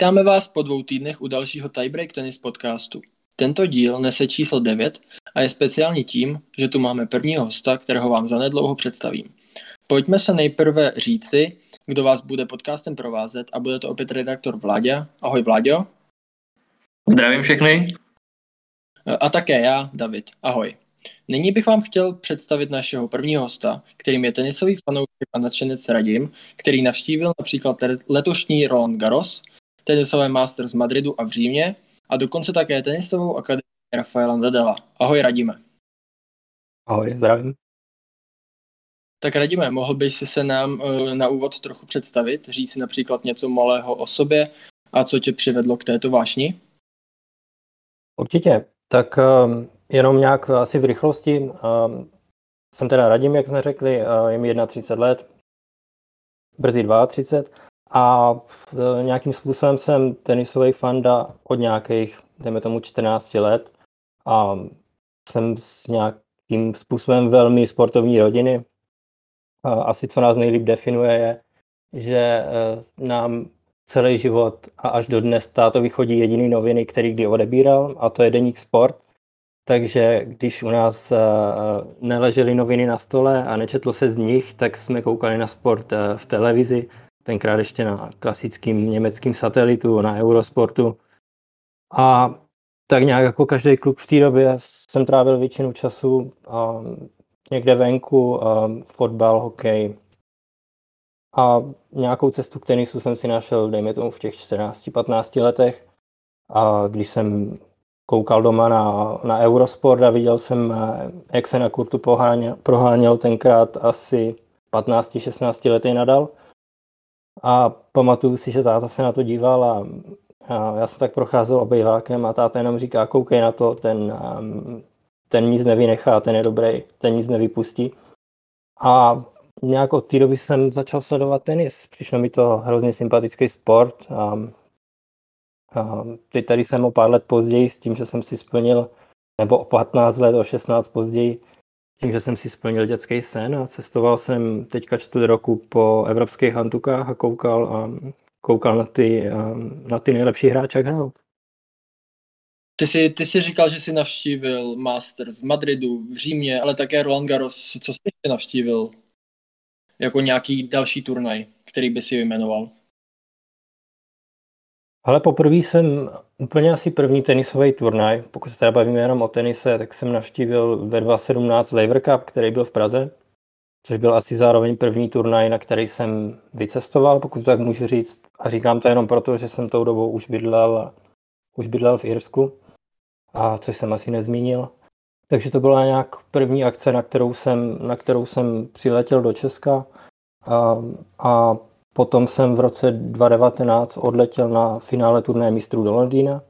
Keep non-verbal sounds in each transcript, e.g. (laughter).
Vítáme vás po dvou týdnech u dalšího Tiebreak Tennis podcastu. Tento díl nese číslo 9 a je speciální tím, že tu máme prvního hosta, kterého vám zanedlouho představím. Pojďme se nejprve říci, kdo vás bude podcastem provázet a bude to opět redaktor Vláďa. Ahoj Vláďo. Zdravím všechny. A také já, David. Ahoj. Nyní bych vám chtěl představit našeho prvního hosta, kterým je tenisový fanoušek a nadšenec Radim, který navštívil například letošní Roland Garros, tenisové Masters v Madridu a v Římě a dokonce také tenisovou akademii Rafaela Nadala. Ahoj Radime. Ahoj, zdravím. Tak Radime, mohl bys si se nám eh, na úvod trochu představit, říct si například něco malého o sobě a co tě přivedlo k této vášni? Určitě. Tak um, jenom nějak asi v rychlosti. Um, jsem teda Radim, jak jsme řekli, uh, je mi 31 let, brzy 32 a uh, nějakým způsobem jsem tenisový fanda od nějakých, dejme tomu, 14 let a jsem s nějakým způsobem velmi sportovní rodiny. Asi co nás nejlíp definuje je, že uh, nám celý život a až do dnes táto vychodí jediný noviny, který kdy odebíral a to je Deník Sport. Takže když u nás neležely noviny na stole a nečetlo se z nich, tak jsme koukali na sport v televizi, tenkrát ještě na klasickým německým satelitu, na Eurosportu. A tak nějak jako každý kluk v té době jsem trávil většinu času um, někde venku, um, fotbal, hokej, a nějakou cestu k tenisu jsem si našel, dejme tomu, v těch 14-15 letech. A když jsem koukal doma na, na Eurosport a viděl jsem, eh, jak se na kurtu poháněl, proháněl tenkrát asi 15-16 lety nadal. A pamatuju si, že táta se na to díval a, a já jsem tak procházel obejvákem a táta jenom říká, koukej na to, ten, ehm, ten nic nevynechá, ten je dobrý, ten nic nevypustí. A nějak od té doby jsem začal sledovat tenis. Přišlo mi to hrozně sympatický sport. A, a teď tady jsem o pár let později s tím, že jsem si splnil, nebo o 15 let, o 16 později, tím, že jsem si splnil dětský sen a cestoval jsem teďka čtvrt roku po evropských hantukách a koukal, a koukal na ty, na ty nejlepší hráče, jak hrál. Ty jsi, ty jsi říkal, že jsi navštívil Masters v Madridu, v Římě, ale také Roland Garros. Co jsi navštívil? jako nějaký další turnaj, který by si vyjmenoval? Ale poprvé jsem úplně asi první tenisový turnaj, pokud se teda bavíme jenom o tenise, tak jsem navštívil ve 2017 Lever Cup, který byl v Praze, což byl asi zároveň první turnaj, na který jsem vycestoval, pokud tak můžu říct. A říkám to jenom proto, že jsem tou dobou už bydlel, už bydlel v Irsku, a což jsem asi nezmínil. Takže to byla nějak první akce, na kterou jsem, na kterou jsem přiletěl do Česka a, a potom jsem v roce 2019 odletěl na finále turné mistrů do Londýna.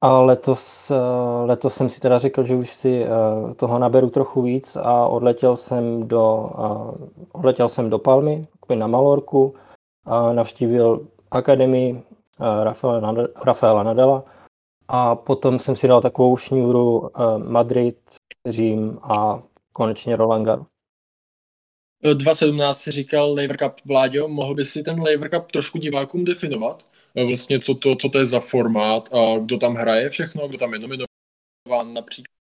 A letos, letos jsem si teda řekl, že už si eh, toho naberu trochu víc a odletěl jsem do, odletěl jsem do Palmy, na Malorku, a navštívil akademii eh, Rafaela, Nadala a potom jsem si dal takovou šňůru eh, Madrid, Řím a konečně Roland Garros. 2017 si říkal Lever Cup Vláďo, mohl by si ten Lever Cup trošku divákům definovat? Eh, vlastně co to, co to je za formát a kdo tam hraje všechno, kdo tam je nominován například?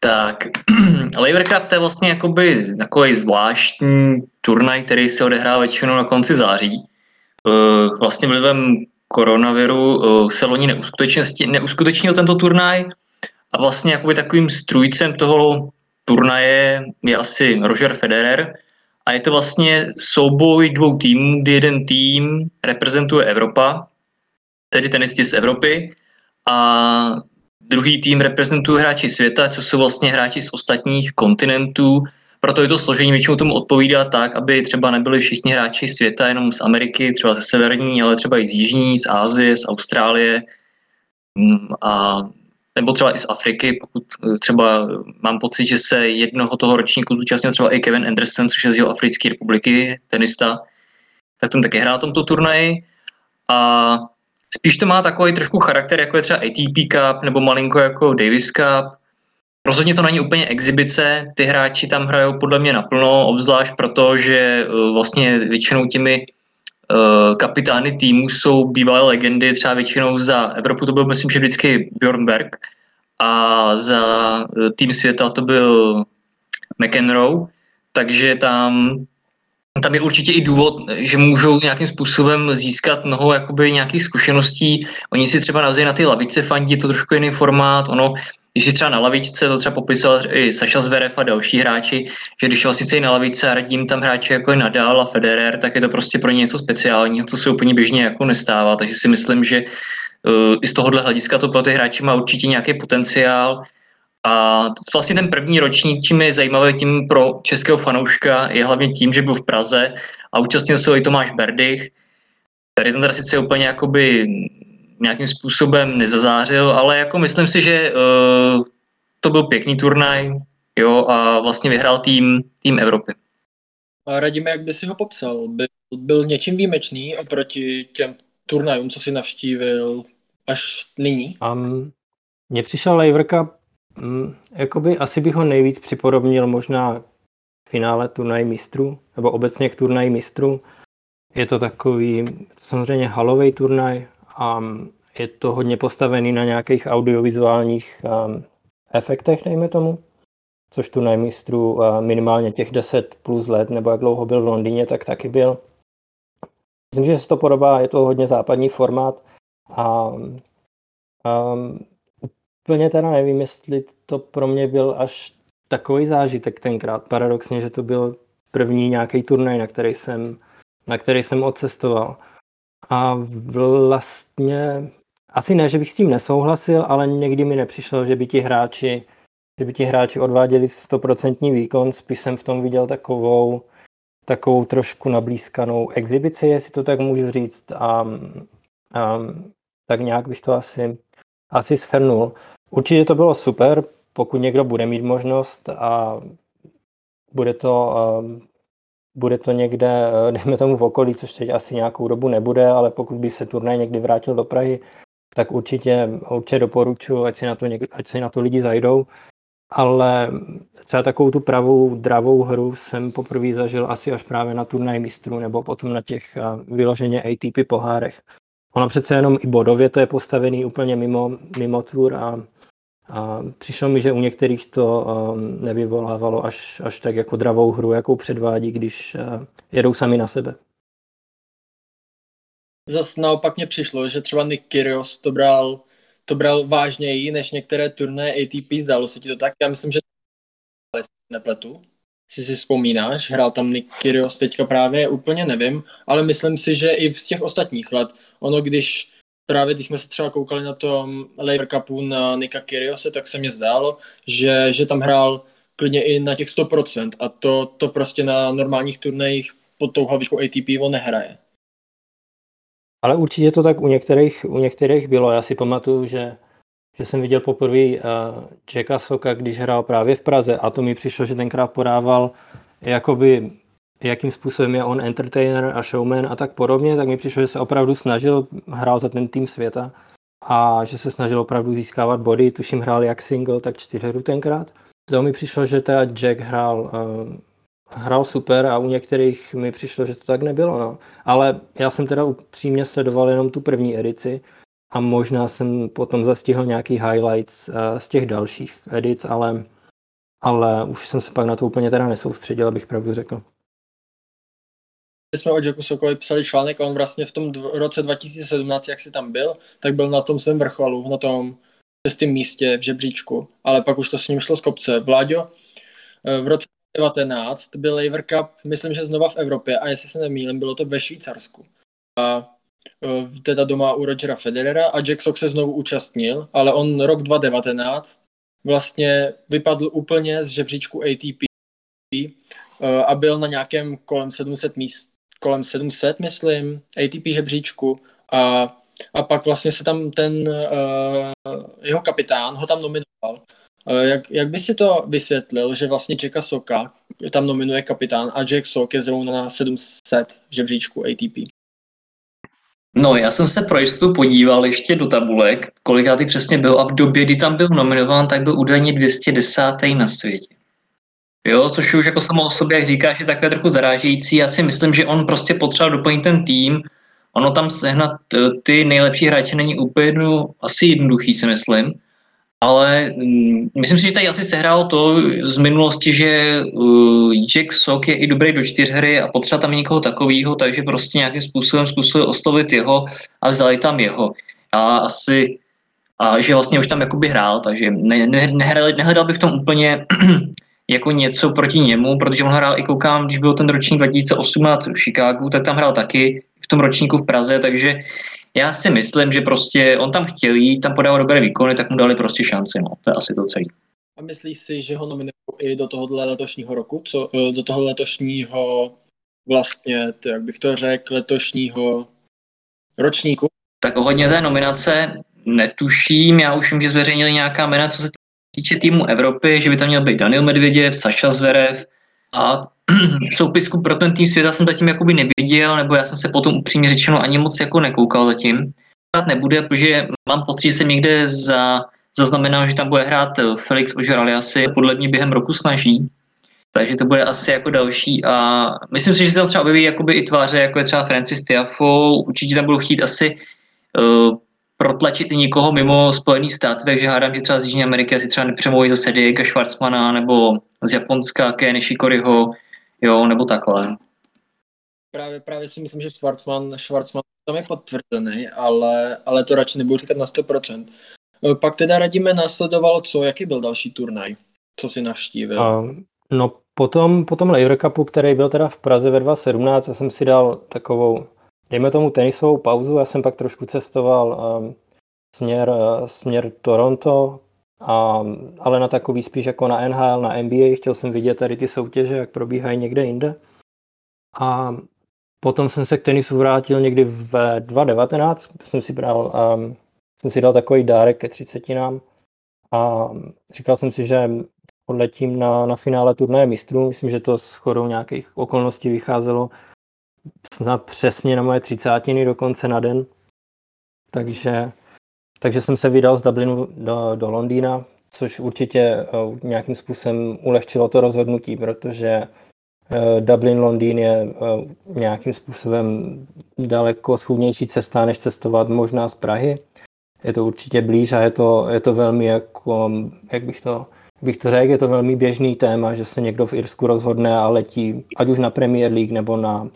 Tak, (clears throat) Lever Cup to je vlastně jakoby takový zvláštní turnaj, který se odehrává většinou na konci září. Eh, vlastně vlivem koronaviru eh, se loni neuskutečnil tento turnaj a vlastně jakoby takovým strujcem toho turnaje je asi Roger Federer a je to vlastně souboj dvou týmů, kdy jeden tým reprezentuje Evropa, tedy tenisti z Evropy a druhý tým reprezentuje hráči světa, co jsou vlastně hráči z ostatních kontinentů, proto je to složení většinou tomu odpovídá tak, aby třeba nebyli všichni hráči světa jenom z Ameriky, třeba ze severní, ale třeba i z jižní, z Ázie, z Austrálie. Mm, a nebo třeba i z Afriky, pokud eh, třeba mám pocit, že se jednoho toho ročníku zúčastnil třeba i Kevin Anderson, což je z jeho Africké republiky, tenista, tak ten také hrál tomto turnaji. A spíš to má takový trošku charakter, jako je třeba ATP Cup nebo malinko jako Davis Cup, Rozhodně to není úplně exibice, ty hráči tam hrajou podle mě naplno, obzvlášť proto, že eh, vlastně většinou těmi kapitány týmu jsou bývalé legendy, třeba většinou za Evropu to byl, myslím, že vždycky Bjornberg a za tým světa to byl McEnroe, takže tam tam je určitě i důvod, že můžou nějakým způsobem získat mnoho jakoby nějakých zkušeností. Oni si třeba navzájem na ty lavice fandí, je to trošku jiný formát. Ono, když si třeba na lavičce, to třeba popisoval i Saša Zverev a další hráči, že když vlastně stojí na lavice a radím tam hráči jako je Nadal a Federer, tak je to prostě pro ně něco speciálního, co se úplně běžně jako nestává. Takže si myslím, že uh, i z tohohle hlediska to pro ty hráči má určitě nějaký potenciál. A vlastně ten první ročník, čím je zajímavý tím pro českého fanouška, je hlavně tím, že byl v Praze a účastnil se ho i Tomáš Berdych, který ten teda sice úplně jakoby nějakým způsobem nezazářil, ale jako myslím si, že uh, to byl pěkný turnaj jo, a vlastně vyhrál tým, tým Evropy. A radíme, jak by si ho popsal? Byl, byl něčím výjimečný oproti těm turnajům, co si navštívil až nyní? Um, mně přišel Laver Cup Mm, jakoby asi bych ho nejvíc připodobnil možná k finále turnaj mistrů, nebo obecně k turnaji mistrů. Je to takový samozřejmě halový turnaj a je to hodně postavený na nějakých audiovizuálních um, efektech, dejme tomu. Což turnaj mistrů uh, minimálně těch 10 plus let, nebo jak dlouho byl v Londýně, tak taky byl. Myslím, že se to podobá, je to hodně západní formát a um, úplně teda nevím, jestli to pro mě byl až takový zážitek tenkrát. Paradoxně, že to byl první nějaký turnaj, na který jsem, na který jsem odcestoval. A vlastně asi ne, že bych s tím nesouhlasil, ale někdy mi nepřišlo, že by ti hráči, že by ti hráči odváděli stoprocentní výkon, spíš jsem v tom viděl takovou, takovou trošku nablízkanou exibici, jestli to tak můžu říct. A, a tak nějak bych to asi, asi schrnul. Určitě to bylo super, pokud někdo bude mít možnost a bude to, ehm, bude to někde, eh, (laughs) dejme tomu v okolí, což teď asi nějakou dobu nebude, ale pokud by se turnaj někdy vrátil do Prahy, tak určitě, určitě doporučuji, ať si, na to někdo, ať si na to lidi zajdou. Ale třeba takovou tu pravou, dravou hru jsem poprvé zažil asi až právě na turnaj mistrů nebo potom na těch eh, vyloženě ATP pohárech. Ono přece jenom i bodově to je postavený úplně mimo, mimo tour a a přišlo mi, že u některých to um, nevyvolávalo až, až tak jako dravou hru, jakou předvádí, když uh, jedou sami na sebe. Zas naopak mě přišlo, že třeba Nick Kyrgios to bral, to bral vážněji než některé turné ATP, zdálo se ti to tak? Já myslím, že nepletu. Si si vzpomínáš, hrál tam Nick Kyrgios teďka právě, úplně nevím, ale myslím si, že i z těch ostatních let, ono když právě když jsme se třeba koukali na tom Laver Cupu na Nika Kyriose, tak se mi zdálo, že, že tam hrál klidně i na těch 100% a to, to prostě na normálních turnajích pod tou hlavičkou ATP on nehraje. Ale určitě to tak u některých, u některých bylo. Já si pamatuju, že, že jsem viděl poprvé uh, Jacka Soka, když hrál právě v Praze a to mi přišlo, že tenkrát podával jakoby jakým způsobem je on entertainer a showman a tak podobně, tak mi přišlo, že se opravdu snažil, hrál za ten tým světa a že se snažil opravdu získávat body, tuším hrál jak single, tak čtyřhru tenkrát. To mi přišlo, že teda Jack hrál, uh, hrál super a u některých mi přišlo, že to tak nebylo. No. Ale já jsem teda upřímně sledoval jenom tu první edici a možná jsem potom zastihl nějaký highlights uh, z těch dalších edic, ale, ale už jsem se pak na to úplně teda nesoustředil, abych pravdu řekl jsme o Jacku Sokovi psali článek a on vlastně v tom roce 2017, jak si tam byl, tak byl na tom svém vrcholu, na tom šestém místě v žebříčku, ale pak už to s ním šlo z kopce. Vláďo, eh, v roce 19 byl Lever Cup, myslím, že znova v Evropě a jestli se nemýlím, bylo to ve Švýcarsku. A eh, teda doma u Rogera Federera a Jack Sock se znovu účastnil, ale on rok 2019 vlastně vypadl úplně z žebříčku ATP eh, a byl na nějakém kolem 700 míst, kolem 700, myslím, ATP žebříčku a, a pak vlastně se tam ten uh, jeho kapitán ho tam nominoval. Uh, jak, jak by si to vysvětlil, že vlastně Jacka Soka tam nominuje kapitán a Jack Sok je zrovna na 700 žebříčku ATP? No, já jsem se pro jistotu podíval ještě do tabulek, kolikátý přesně byl a v době, kdy tam byl nominován, tak byl údajně 210. na světě. Jo, což už jako samo o sobě, jak říkáš, je takové trochu zarážející. Já si myslím, že on prostě potřeboval doplnit ten tým. Ono tam sehnat eh, ty nejlepší hráče není úplně jedno, asi jednoduchý, si myslím. Ale um, myslím si, že tady asi sehrálo to z minulosti, že uh, Jack Sock je i dobrý do čtyřhry a potřeba tam někoho takového, takže prostě nějakým způsobem zkusili oslovit jeho a vzali tam jeho. A asi a že vlastně už tam jakoby hrál, takže ne, ne, nehledal, nehledal bych v tom úplně jako něco proti němu, protože on hrál i koukám, když byl ten ročník 2018 v Chicagu, tak tam hrál taky v tom ročníku v Praze, takže já si myslím, že prostě on tam chtěl jít, tam podával dobré výkony, tak mu dali prostě šanci, no, to je asi to celé. A myslíš si, že ho nominují i do tohohle letošního roku, co, eh, do toho letošního vlastně, jak bych to řekl, letošního ročníku? Tak hodně té nominace netuším, já už vím, že zveřejnili nějaká jména, co se týče týmu Evropy, že by tam měl být Daniel Medvěděv, Saša Zverev a (clears throat) soupisku pro ten tým světa jsem zatím jakoby neviděl, nebo já jsem se potom upřímně řečeno ani moc jako nekoukal zatím. Nebude, protože mám pocit, že jsem někde za, zaznamenal, že tam bude hrát Felix Ožraliasi, podle mě během roku snaží. Takže to bude asi jako další a myslím si, že se tam třeba objeví jakoby i tváře, jako je třeba Francis Tiafo, určitě tam budou chtít asi uh, protlačit i někoho mimo Spojený státy, takže hádám, že třeba z Jižní Ameriky asi třeba nepřemluví zase Diego Schwarzmana nebo z Japonska Ken Shikoriho, jo, nebo takhle. Právě, právě si myslím, že Schwarzman, Schwarzman tam je potvrzený, ale, ale to radši nebudu říkat na 100%. E, pak teda radíme následovalo co? Jaký byl další turnaj? Co si navštívil? Uh, no potom, potom Laver Cupu, který byl teda v Praze ve 2017, já jsem si dal takovou dejme tomu tenisovou pauzu, já jsem pak trošku cestoval um, směr, uh, směr Toronto, a, ale na takový spíš jako na NHL, na NBA, chtěl jsem vidět tady ty soutěže, jak probíhají někde jinde. A potom jsem se k tenisu vrátil někdy v 2019, jsem si bral, um, jsem si dal takový dárek ke třicetinám a říkal jsem si, že odletím na, na finále turnaje mistrů, myslím, že to s chodou nějakých okolností vycházelo snad přesně na moje třicátiny dokonce na den. Takže, takže jsem se vydal z Dublinu do, do Londýna, což určitě uh, nějakým způsobem ulehčilo to rozhodnutí, protože uh, Dublin, Londýn je uh, nějakým způsobem daleko schůdnější cesta, než cestovat možná z Prahy. Je to určitě blíž a je to, je to velmi jako, jak bych to, bych to řekl, je to velmi běžný téma, že se někdo v Irsku rozhodne a letí, ať už na Premier League nebo na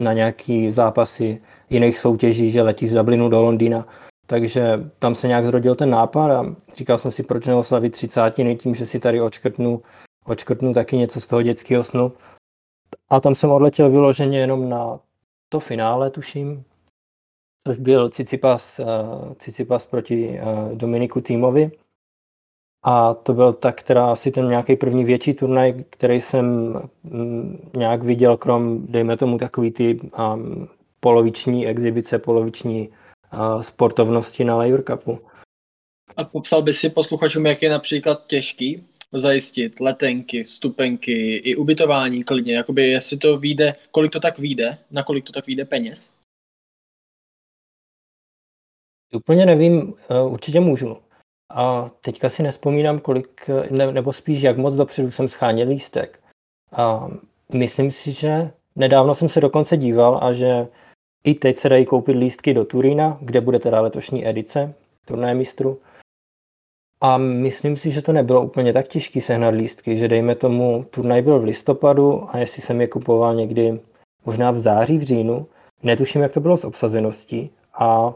na nějaký zápasy jiných soutěží, že letí z Dublinu do Londýna. Takže tam se nějak zrodil ten nápad a říkal jsem si, proč neoslavit třicátiny tím, že si tady očkrtnu, očkrtnu taky něco z toho dětského snu. A tam jsem odletěl vyloženě jenom na to finále, tuším, což byl Cicipas, uh, Cicipas proti uh, Dominiku Týmovi. A to byl tak teda asi ten nějaký první větší turnaj, který jsem mm, nějak viděl, krom, dejme tomu, takový ty um, poloviční exibice, poloviční uh, sportovnosti na Laver Cupu. A popsal by si posluchačům, jak je například těžký zajistit letenky, vstupenky i ubytování klidně, jakoby jestli to vyjde, kolik to tak vyjde, na kolik to tak vyjde peněz? Úplně nevím, určitě můžu. A teďka si nespomínám, kolik, ne, nebo spíš jak moc dopředu jsem scháněl lístek. A myslím si, že nedávno jsem se dokonce díval a že i teď se dají koupit lístky do Turína, kde bude teda letošní edice turnaje mistru. A myslím si, že to nebylo úplně tak těžké sehnat lístky, že dejme tomu, turnaj byl v listopadu a jestli jsem je kupoval někdy možná v září, v říjnu, netuším, jak to bylo s obsazeností. A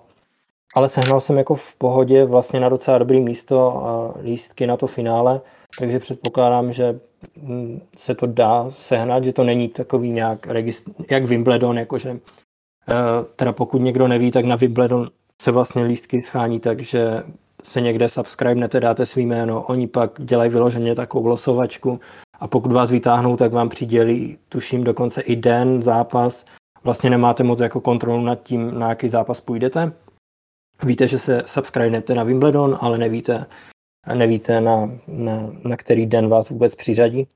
ale sehnal jsem jako v pohodě vlastně na docela dobrý místo a lístky na to finále, takže předpokládám, že mm, se to dá sehnat, že to není takový nějak registr, jak Wimbledon, jakože eh, teda pokud někdo neví, tak na Wimbledon se vlastně lístky schání takže se někde subscribenete, dáte svý jméno, oni pak dělají vyloženě takovou losovačku a pokud vás vytáhnou, tak vám přidělí, tuším, dokonce i den, zápas. Vlastně nemáte moc jako kontrolu nad tím, na jaký zápas půjdete. Víte, že se subscribete na Wimbledon, ale nevíte, nevíte na, na, na který den vás vůbec přiřadí.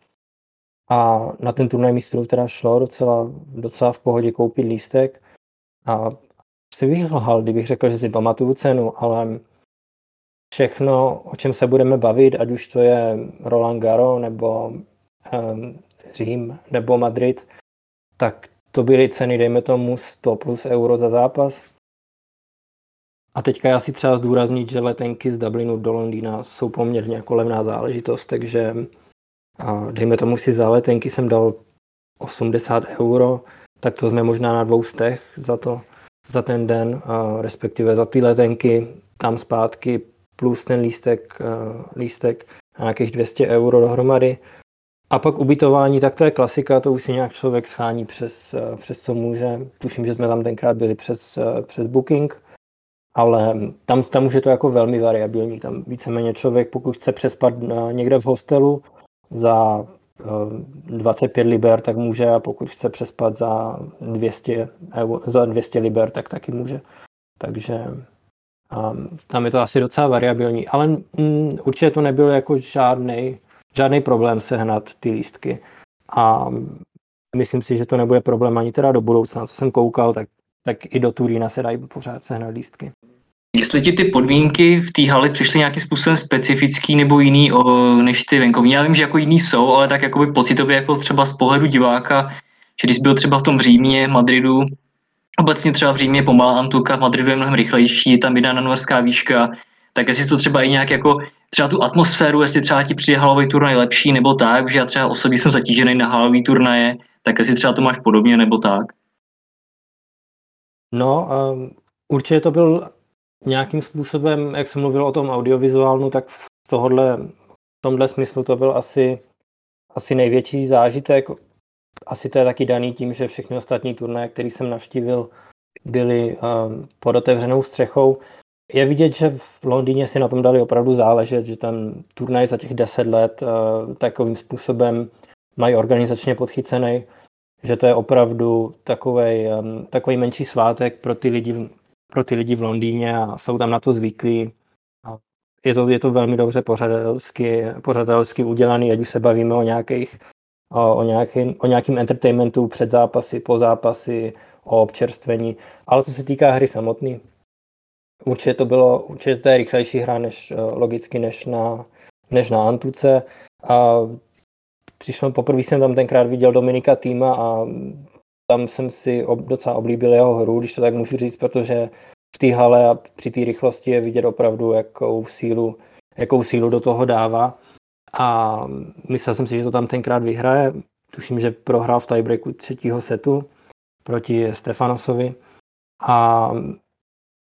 A na ten turnaj mistrů teda šlo docela, docela v pohodě koupit lístek. A si bych lhal, kdybych řekl, že si pamatuju cenu, ale všechno, o čem se budeme bavit, ať už to je Roland Garo nebo um, Řím nebo Madrid, tak to byly ceny, dejme tomu 100 plus euro za zápas. A teďka já si třeba zdůraznit, že letenky z Dublinu do Londýna jsou poměrně jako levná záležitost, takže a dejme tomu si za letenky jsem dal 80 euro, tak to jsme možná na dvou stech za to, za ten den, a respektive za ty letenky tam zpátky plus ten lístek, lístek na nějakých 200 euro dohromady. A pak ubytování, tak to je klasika, to už si nějak člověk schání přes, přes co může. Tuším, že jsme tam tenkrát byli přes, přes Booking, ale tam, tam už je to jako velmi variabilní. Tam víceméně člověk, pokud chce přespat někde v hostelu za 25 liber, tak může a pokud chce přespat za 200, za 200 liber, tak taky může. Takže um, tam je to asi docela variabilní, ale mm, určitě to nebyl jako žádný žádný problém sehnat ty lístky. A myslím si, že to nebude problém ani teda do budoucna. Co jsem koukal, tak, tak i do Turína se dají pořád sehnat lístky. Jestli ti ty podmínky v té hale přišly nějakým způsobem specifický nebo jiný o, než ty venkovní, já vím, že jako jiný jsou, ale tak jakoby pocitově jako třeba z pohledu diváka, že když byl třeba v tom Římě, Madridu, obecně třeba v Římě pomalá Antuka, v Madridu je mnohem rychlejší, je tam jedna norská výška, tak jestli to třeba i nějak jako třeba tu atmosféru, jestli třeba ti přijde halový turnaj lepší nebo tak, že já třeba osobně jsem zatížený na halový turnaje, tak jestli třeba to máš podobně nebo tak. No, určitě to byl nějakým způsobem, jak jsem mluvil o tom audiovizuálnu, tak v tohohle, v tomhle smyslu to byl asi, asi největší zážitek. Asi to je taky daný tím, že všechny ostatní turnaje, které jsem navštívil, byly um, pod otevřenou střechou. Je vidět, že v Londýně si na tom dali opravdu záležet, že ten turnaj za těch deset let uh, takovým způsobem mají organizačně podchycený, že to je opravdu takový um, takový menší svátek pro ty lidi pro ty lidi v Londýně a jsou tam na to zvyklí. Je to, je to velmi dobře pořadatelsky, pořadatelsky udělaný, ať už se bavíme o nějakých o, nějakým, o nějakým entertainmentu před zápasy, po zápasy, o občerstvení. Ale co se týká hry samotný, určitě to bylo, určitě to je rychlejší hra než, logicky než na, než na Antuce. A přišlo, poprvé jsem tam tenkrát viděl Dominika Týma a tam jsem si ob, docela oblíbil jeho hru, když to tak můžu říct, protože v té hale a při té rychlosti je vidět opravdu, jakou sílu, jakou sílu do toho dává. A myslel jsem si, že to tam tenkrát vyhraje. Tuším, že prohrál v tiebreaku třetího setu proti Stefanosovi. A,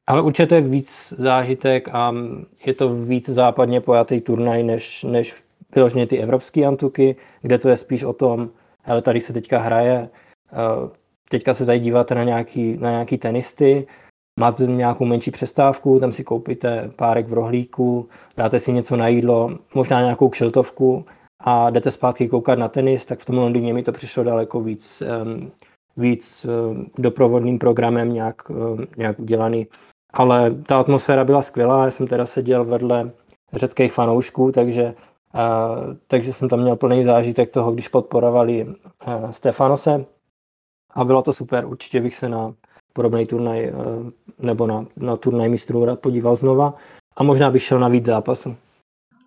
ale určitě to je víc zážitek a je to víc západně pojatý turnaj, než, než vyloženě ty evropské antuky, kde to je spíš o tom, ale tady se teďka hraje, Eh, teďka se tady díváte na nějaký, na nějaký tenisty, máte nějakou menší přestávku, tam si koupíte párek v rohlíku, dáte si něco na jídlo, možná nějakou kšeltovku a jdete zpátky koukat na tenis, tak v tom Londýně mi to přišlo daleko víc, víc doprovodným programem nějak, nějak udělaný. Ale ta atmosféra byla skvělá, já jsem teda seděl vedle řeckých fanoušků, takže, uh, takže jsem tam měl plný zážitek toho, když podporovali uh, Stefanose, a bylo to super, určitě bych se na podobný turnaj eh, nebo na, na turnaj mistrů rád podíval znova a možná bych šel na víc zápasů.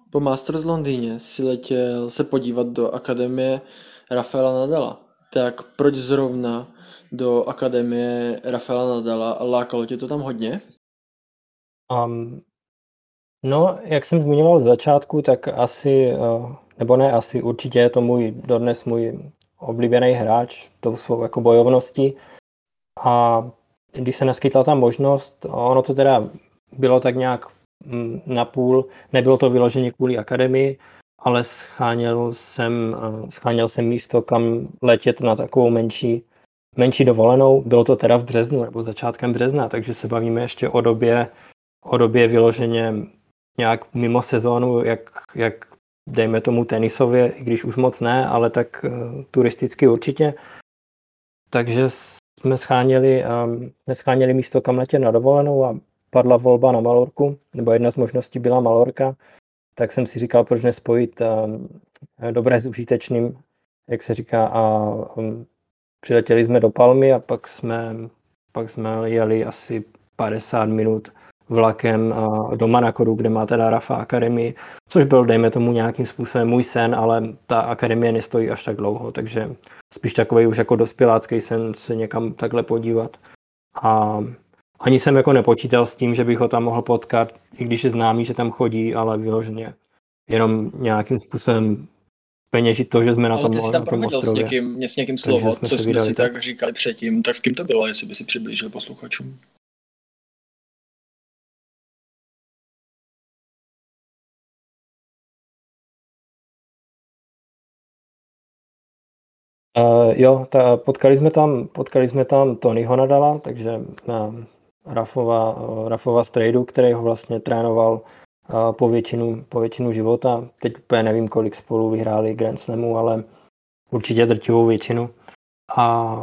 Po Masters Londýně si letěl se podívat do akademie Rafaela Nadala. Tak proč zrovna do akademie Rafaela Nadala? Lákalo tě to tam hodně? Um, no, jak jsem zmiňoval z začátku, tak asi, uh, nebo ne asi, určitě je to můj, dodnes můj oblíbený hráč tou svou jako bojovností. A když se naskytla ta možnost, ono to teda bylo tak nějak mm, na půl, nebylo to vyloženě kvůli akademii, ale scháněl jsem, eh, scháněl jsem místo, kam letět na takovou menší, menší dovolenou. Bylo to teda v březnu nebo začátkem března, takže se bavíme ještě o době, o době vyloženě nějak mimo sezónu, jak, jak dejme tomu tenisově, i když už moc ne, ale tak uh, turisticky určitě. Takže jsme scháněli, um, jsme scháněli místo, kam letět na dovolenou a padla volba na Malorku, nebo jedna z možností byla Malorka, tak jsem si říkal, proč nespojit um, dobré s užitečným, jak se říká, a um, přiletěli jsme do Palmy a pak jsme, pak jsme jeli asi 50 minut vlakem do Manakoru, kde má teda Rafa Akademii, což byl, dejme tomu, nějakým způsobem můj sen, ale ta akademie nestojí až tak dlouho, takže spíš takový už jako dospělácký sen se někam takhle podívat. A ani jsem jako nepočítal s tím, že bych ho tam mohl potkat, i když je známý, že tam chodí, ale vyloženě jenom nějakým způsobem peněžit to, že jsme na tom, Ale ty jsi tam tom ostrově. s někým, s někým slovo, jsme co jsme si tak. tak říkali předtím, tak s kým to bylo, jestli by si přiblížil posluchačům? Uh, jo, ta, potkali jsme tam, potkali jsme tam Tonyho Nadala, takže uh, Rafova, uh, Rafova strejdu, který ho vlastně trénoval uh, po, většinu, po většinu života. Teď úplně nevím, kolik spolu vyhráli Grand Slamu, ale určitě drtivou většinu. A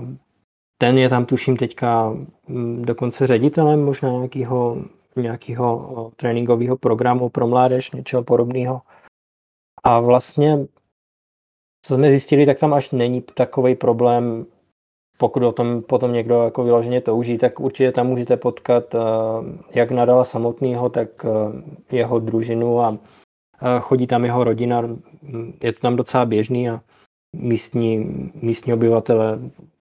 ten je tam, tuším, teďka mm, dokonce ředitelem možná nějakého, nějakého tréninkového programu pro mládež, něčeho podobného. A vlastně co jsme zjistili, tak tam až není takový problém, pokud o tom potom někdo jako vyloženě touží, tak určitě tam můžete potkat eh, jak Nadala samotného, tak eh, jeho družinu a chodí tam jeho rodina, je to tam docela běžný a místní, místní obyvatele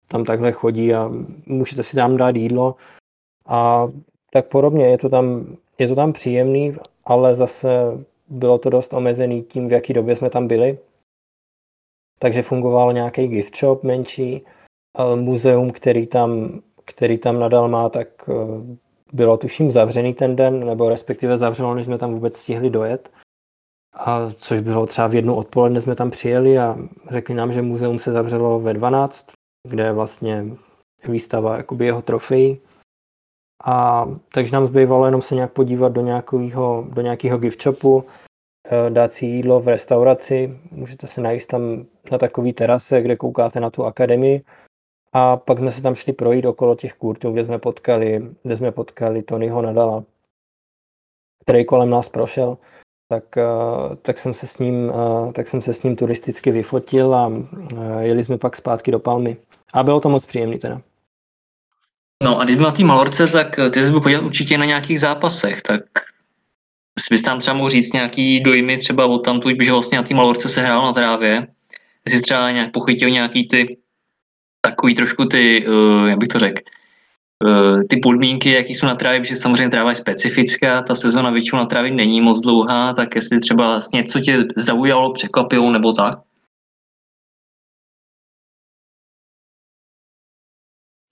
tam takhle chodí a můžete si tam dát jídlo. A tak podobně, je to tam, je to tam příjemný, ale zase bylo to dost omezený tím, v jaký době jsme tam byli, takže fungoval nějaký gift shop menší, muzeum, který tam, který tam nadal má, tak eh, bylo tuším zavřený ten den, nebo respektive zavřelo, než jsme tam vůbec stihli dojet. A což bylo třeba v jednu odpoledne jsme tam přijeli a řekli nám, že muzeum se zavřelo ve 12, kde je vlastně výstava jakoby jeho trofejí. A takže nám zbývalo jenom se nějak podívat do nějakého, do nějakého gift shopu, dát si jídlo v restauraci, můžete se najít tam na takový terase, kde koukáte na tu akademii. A pak jsme se tam šli projít okolo těch kurtů, kde jsme potkali, kde jsme potkali Tonyho Nadala, který kolem nás prošel. Tak, eh, tak, jsem se s ním, eh, tak jsem se s ním turisticky vyfotil a jeli jsme pak zpátky do Palmy. A bylo to moc příjemný teda. No a když jsme na té Malorce, tak ty jsi byl určitě na nějakých zápasech, tak bys tam třeba mohl říct nějaký dojmy třeba od tam, že vlastně na té malorce se hrál na trávě, jestli třeba nějak pochytil nějaký ty takový trošku ty, uh, jak bych to řekl, uh, ty podmínky, jaký jsou na trávě, protože samozřejmě tráva je specifická, ta sezona většinou na trávě není moc dlouhá, tak jestli třeba něco tě zaujalo, překvapilo nebo tak?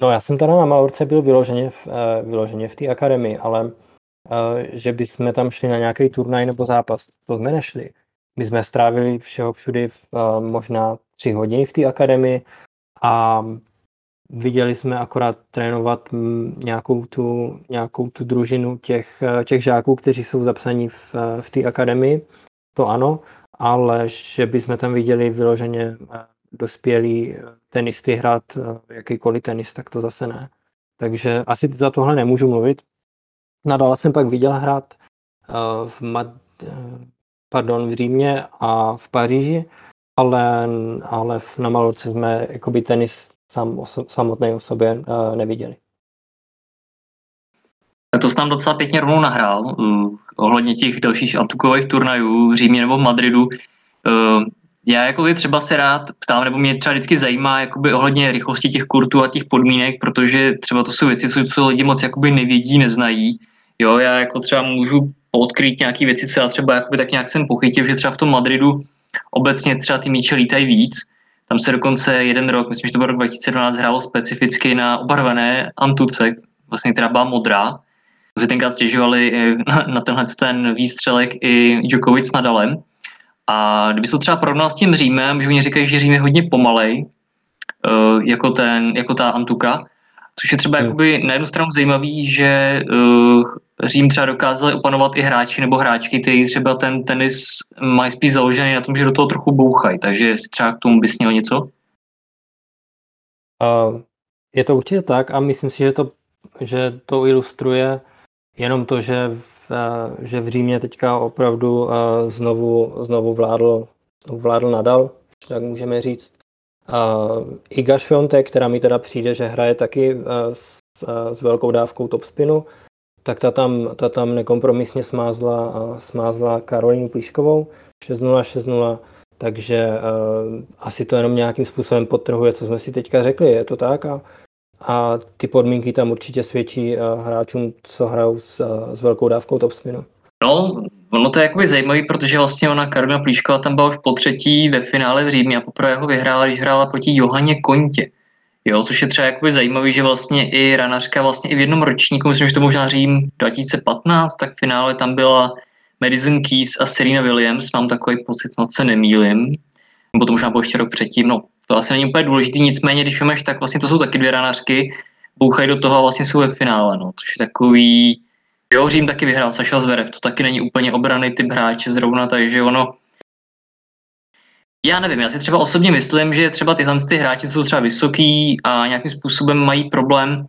No já jsem teda na Malorce byl vyloženě v, uh, vyloženě v té akademii, ale že bychom tam šli na nějaký turnaj nebo zápas. To jsme nešli. My jsme strávili všeho všudy možná tři hodiny v té akademii a viděli jsme akorát trénovat nějakou tu, nějakou tu družinu těch, těch žáků, kteří jsou zapsaní v, v té akademii. To ano, ale že bychom tam viděli vyloženě dospělí tenisty hrát jakýkoliv tenis, tak to zase ne. Takže asi za tohle nemůžu mluvit, Nadal jsem pak viděl hrát uh, v, Mad, uh, pardon, v Římě a v Paříži, ale, ale na Malorce jsme jakoby tenis sam, oso, samotné o sobě uh, neviděli. To jsi tam docela pěkně rovnou nahrál, ohledně těch dalších atukových turnajů v Římě nebo v Madridu. Já jako třeba se rád ptám, nebo mě třeba vždycky zajímá jakoby ohledně rychlosti těch kurtů a těch podmínek, protože třeba to jsou věci, co, co lidi moc jakoby nevědí, neznají. Jo, já jako třeba můžu odkryt nějaké věci, co já třeba jakoby tak nějak jsem pochytil, že třeba v tom Madridu obecně třeba ty míče lítají víc. Tam se dokonce jeden rok, myslím, že to byl rok 2012, hrálo specificky na obarvené antuce, vlastně která byla modrá. Si tenkrát stěžovali eh, na, na tenhle ten výstřelek i Djokovic s Nadalem. A kdyby se to třeba porovnal s tím Římem, že oni říkají, že Řím je hodně pomalej, uh, jako, ten, jako ta Antuka, což je třeba hmm. jakoby na jednu stranu zajímavý, že uh, Řím třeba dokázali opanovat i hráči nebo hráčky, kteří třeba ten tenis mají spíš založený na tom, že do toho trochu bouchají, takže třeba k tomu bys měl něco? Uh, je to určitě tak a myslím si, že to, že to ilustruje jenom to, že v, uh, že v Římě teďka opravdu uh, znovu, znovu vládl, znovu vládl Nadal, tak můžeme říct. Uh, Iga Šviontek, která mi teda přijde, že hraje taky uh, s, uh, s velkou dávkou topspinu, tak ta tam, ta tam nekompromisně smázla, smázla Karolínu Plíškovou 6-0, 6-0, takže uh, asi to jenom nějakým způsobem podtrhuje, co jsme si teďka řekli, je to tak a, a ty podmínky tam určitě svědčí uh, hráčům, co hrajou s, uh, s velkou dávkou topspinu. No, ono to je jakoby zajímavý, protože vlastně ona Karolina Plíšková tam byla už po třetí ve finále v Římě a poprvé ho vyhrála, když hrála proti Johaně Kontě. Jo, což je třeba jakoby zajímavý, že vlastně i ranařka vlastně i v jednom ročníku, myslím, že to možná Řím 2015, tak v finále tam byla Madison Keys a Serena Williams, mám takový pocit, snad se nemýlim, nebo to možná bylo ještě rok předtím, no to asi není úplně důležitý, nicméně když vymeš, tak vlastně to jsou taky dvě ranařky, bouchají do toho a vlastně jsou ve finále, no, což je takový, jo, Řím taky vyhrál Saša Zverev, to taky není úplně obrany typ hráče zrovna, takže ono, já nevím, já si třeba osobně myslím, že třeba tyhle ty hráči jsou třeba vysoký a nějakým způsobem mají problém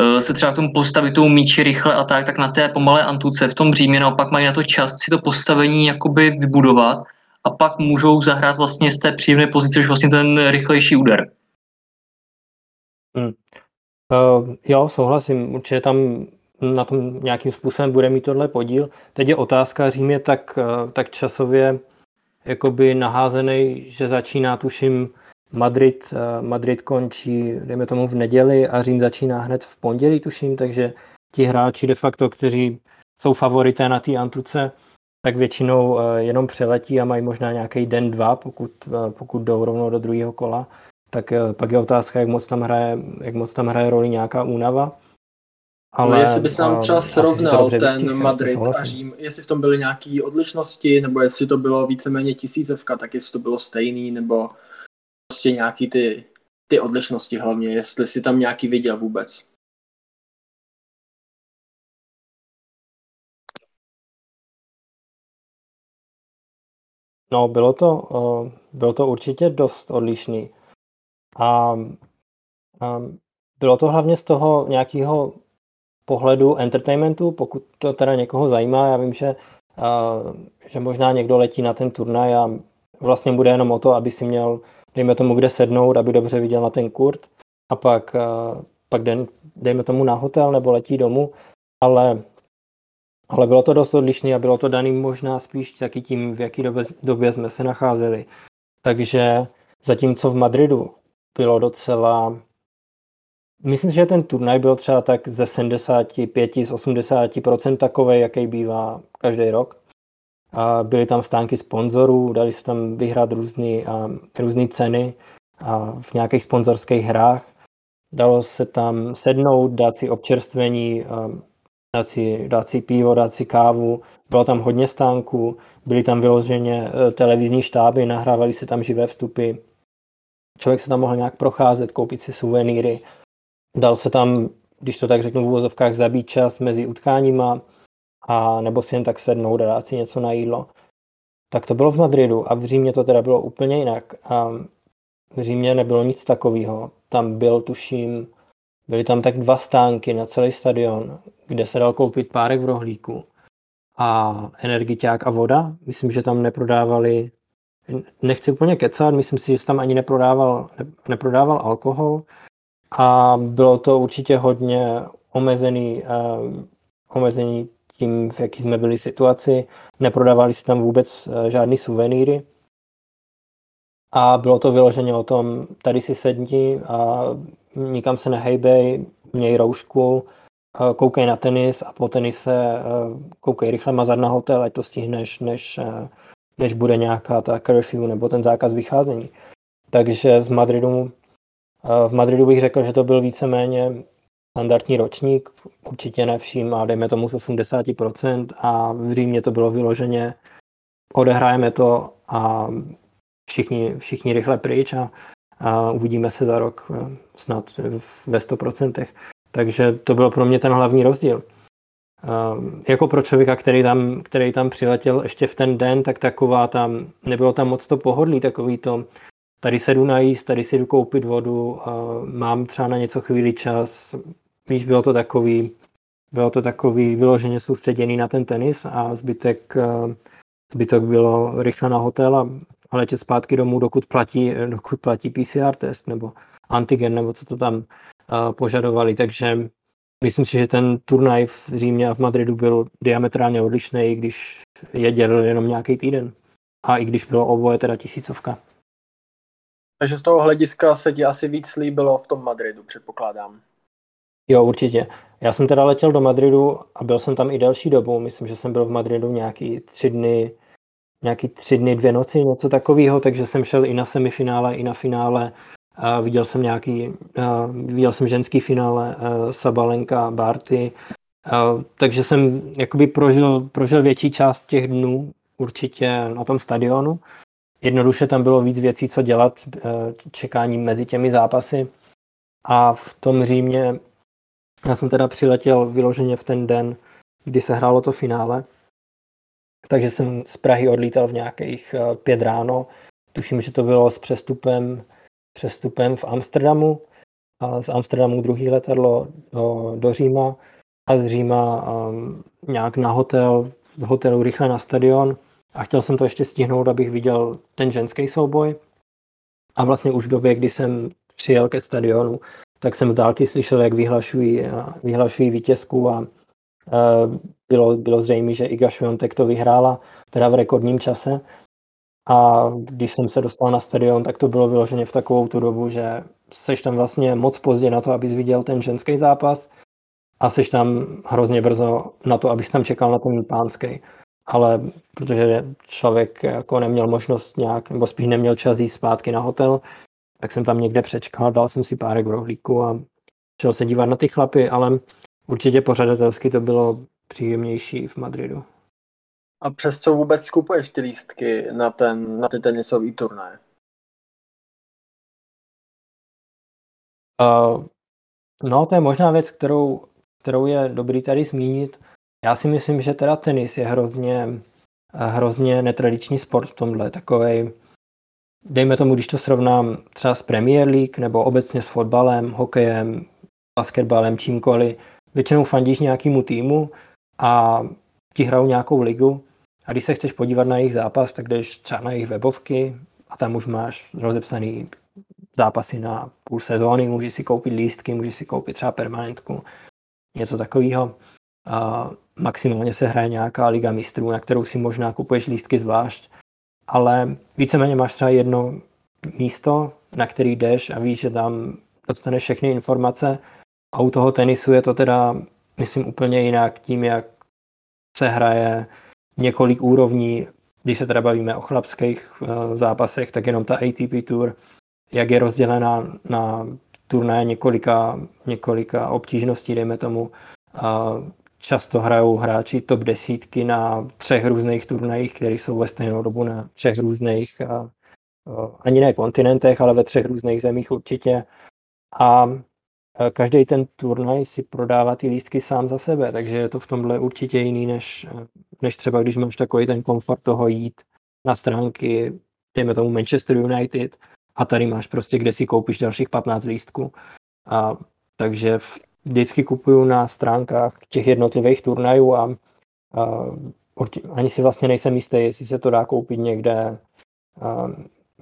uh, se třeba k tomu postavit tou míči rychle a tak, tak na té pomalé antuce v tom Římě naopak mají na to čas si to postavení jakoby vybudovat a pak můžou zahrát vlastně z té příjemné pozice už vlastně ten rychlejší úder. Hmm. Uh, jo, souhlasím. Určitě tam na tom nějakým způsobem bude mít tohle podíl. Teď je otázka, Řím je tak, uh, tak časově jakoby naházený, že začíná tuším Madrid, uh, Madrid končí, dejme tomu v neděli a Řím začíná hned v pondělí tuším, takže ti hráči de facto, kteří jsou favorité na té Antuce, tak většinou uh, jenom přeletí a mají možná nějaký den, dva, pokud, pokud jdou rovnou do druhého kola. Tak pak je otázka, jak moc tam hraje, jak moc tam hraje roli nějaká únava. Ale, no jestli by se nám třeba srovnal ten Madrid a Řím, jestli v tom byly nějaké odlišnosti, nebo jestli to bylo víceméně tisícovka, tak jestli to bylo stejný, nebo prostě nějaký ty, ty odlišnosti hlavně, jestli si tam nějaký viděl vůbec. No, bylo to, bylo to určitě dost odlišný. A, a bylo to hlavně z toho nějakého pohledu entertainmentu, pokud to teda někoho zajímá. Já vím, že, uh, že možná někdo letí na ten turnaj a vlastně bude jenom o to, aby si měl, dejme tomu, kde sednout, aby dobře viděl na ten kurt a pak, uh, pak den, dejme tomu na hotel nebo letí domů, ale, ale bylo to dost odlišné a bylo to daný možná spíš taky tím, v jaký době, době jsme se nacházeli. Takže zatímco v Madridu bylo docela Myslím, že ten turnaj byl třeba tak ze 75 z 80% takový, jaký bývá každý rok. A byly tam stánky sponzorů, dali se tam vyhrát různé ceny a v nějakých sponzorských hrách. Dalo se tam sednout, dát si občerstvení, dát si, dát si pivo, dát si kávu. Bylo tam hodně stánků, byly tam vyloženě e, televizní štáby, nahrávali se tam živé vstupy. Člověk se tam mohl nějak procházet, koupit si suvenýry Dal se tam, když to tak řeknu v úvozovkách, zabít čas mezi utkáníma a nebo si jen tak sednout a dát si něco na jídlo. Tak to bylo v Madridu a v Římě to teda bylo úplně jinak. A v Římě nebylo nic takového. Tam byl, tuším, byly tam tak dva stánky na celý stadion, kde se dal koupit párek v rohlíku a energiťák a voda. Myslím, že tam neprodávali, nechci úplně kecat, myslím si, že tam ani neprodával, neprodával alkohol, a bylo to určitě hodně omezený, uh, omezený tím, v jaký jsme byli situaci. Neprodávali se tam vůbec uh, žádný suvenýry. A bylo to vyloženě o tom, tady si sedni a nikam se nehejbej, měj roušku, uh, koukej na tenis a po tenise koukej rychle mazat na hotel, ať to stihneš, než, než bude nějaká ta curfew nebo ten zákaz vycházení. Takže z Madridu v Madridu bych řekl, že to byl víceméně standardní ročník, určitě ne vším, a dejme tomu z 80%, a v Římě to bylo vyloženě, odehrajeme to a všichni, všichni rychle pryč a, a uvidíme se za rok eh, snad ve 100%. Takže to byl pro mě ten hlavní rozdíl. Uh, jako pro člověka, který tam, který tam přiletěl ještě v ten den, tak taková tam, nebylo tam moc to pohodlí, takový to, tady se jdu najíst, tady si jdu koupit vodu, mám třeba na něco chvíli čas. Víš, bylo to takový, bylo to takový vyloženě soustředěný na ten tenis a zbytek, zbytek bylo rychle na hotel a, letět zpátky domů, dokud platí, dokud platí PCR test nebo antigen, nebo co to tam požadovali. Takže myslím si, že ten turnaj v Římě a v Madridu byl diametrálně odlišný, když je dělil jenom nějaký týden. A i když bylo oboje teda tisícovka. Takže z toho hlediska se ti asi víc líbilo v tom Madridu, předpokládám. Jo, určitě. Já jsem teda letěl do Madridu a byl jsem tam i delší dobu. Myslím, že jsem byl v Madridu nějaký tři dny, nějaký tři dny, dvě noci, něco takového, takže jsem šel i na semifinále, i na finále. A viděl jsem nějaký, a viděl jsem ženský finále Sabalenka, Barty, a, takže jsem jakoby prožil, prožil větší část těch dnů určitě na tom stadionu. Jednoduše tam bylo víc věcí, co dělat, čekání mezi těmi zápasy. A v tom Římě já jsem teda přiletěl vyloženě v ten den, kdy se hrálo to finále, takže jsem z Prahy odlítal v nějakých eh, pět ráno. Tuším, že to bylo s přestupem, přestupem v Amsterdamu. A z Amsterdamu druhý letadlo do, do Říma a z Říma um, nějak na hotel, z hotelu rychle na stadion. A chtěl jsem to ještě stihnout, abych viděl ten ženský souboj. A vlastně už v době, kdy jsem přijel ke stadionu, tak jsem z dálky slyšel, jak vyhlašují, vyhlašují vítězku a bylo, bylo zřejmé, že Iga Šviontek to vyhrála teda v rekordním čase. A když jsem se dostal na stadion, tak to bylo vyloženě v takovou tu dobu, že seš tam vlastně moc pozdě na to, abys viděl ten ženský zápas a seš tam hrozně brzo na to, abys tam čekal na ten pánský. Ale protože člověk jako neměl možnost nějak, nebo spíš neměl čas jít zpátky na hotel, tak jsem tam někde přečkal, dal jsem si párek v rohlíku a šel se dívat na ty chlapy, ale určitě pořadatelsky to bylo příjemnější v Madridu. A přes co vůbec skupuješ ty lístky na, ten, na ty tenisový turné? Uh, no, to je možná věc, kterou, kterou je dobrý tady zmínit. Já si myslím, že teda tenis je hrozně, hrozně netradiční sport v tomhle. Takovej, dejme tomu, když to srovnám třeba s Premier League nebo obecně s fotbalem, hokejem, basketbalem, čímkoliv, většinou fandíš nějakému týmu a ti hrajou nějakou ligu a když se chceš podívat na jejich zápas, tak jdeš třeba na jejich webovky a tam už máš rozepsaný zápasy na půl sezóny, můžeš si koupit lístky, můžeš si koupit třeba permanentku, něco takového. A maximálně se hraje nějaká liga mistrů, na kterou si možná kupuješ lístky zvlášť ale víceméně máš třeba jedno místo, na který jdeš a víš, že tam dostaneš všechny informace. A u toho tenisu je to teda, myslím, úplně jinak tím, jak se hraje několik úrovní, když se teda bavíme o chlapských uh, zápasech, tak jenom ta ATP Tour, jak je rozdělená na turnaje několika, několika obtížností, dejme tomu, často hrajou hráči top desítky na třech různých turnajích, které jsou ve stejnou dobu na třech různých, a, ani ne kontinentech, ale ve třech různých zemích určitě. A každý ten turnaj si prodává ty lístky sám za sebe, takže je to v tomhle určitě jiný, než, než třeba když máš takový ten komfort toho jít na stránky, dejme tomu Manchester United, a tady máš prostě, kde si koupíš dalších 15 lístků. A, takže v vždycky kupuju na stránkách těch jednotlivých turnajů a, a ani si vlastně nejsem jistý, jestli se to dá koupit někde, a,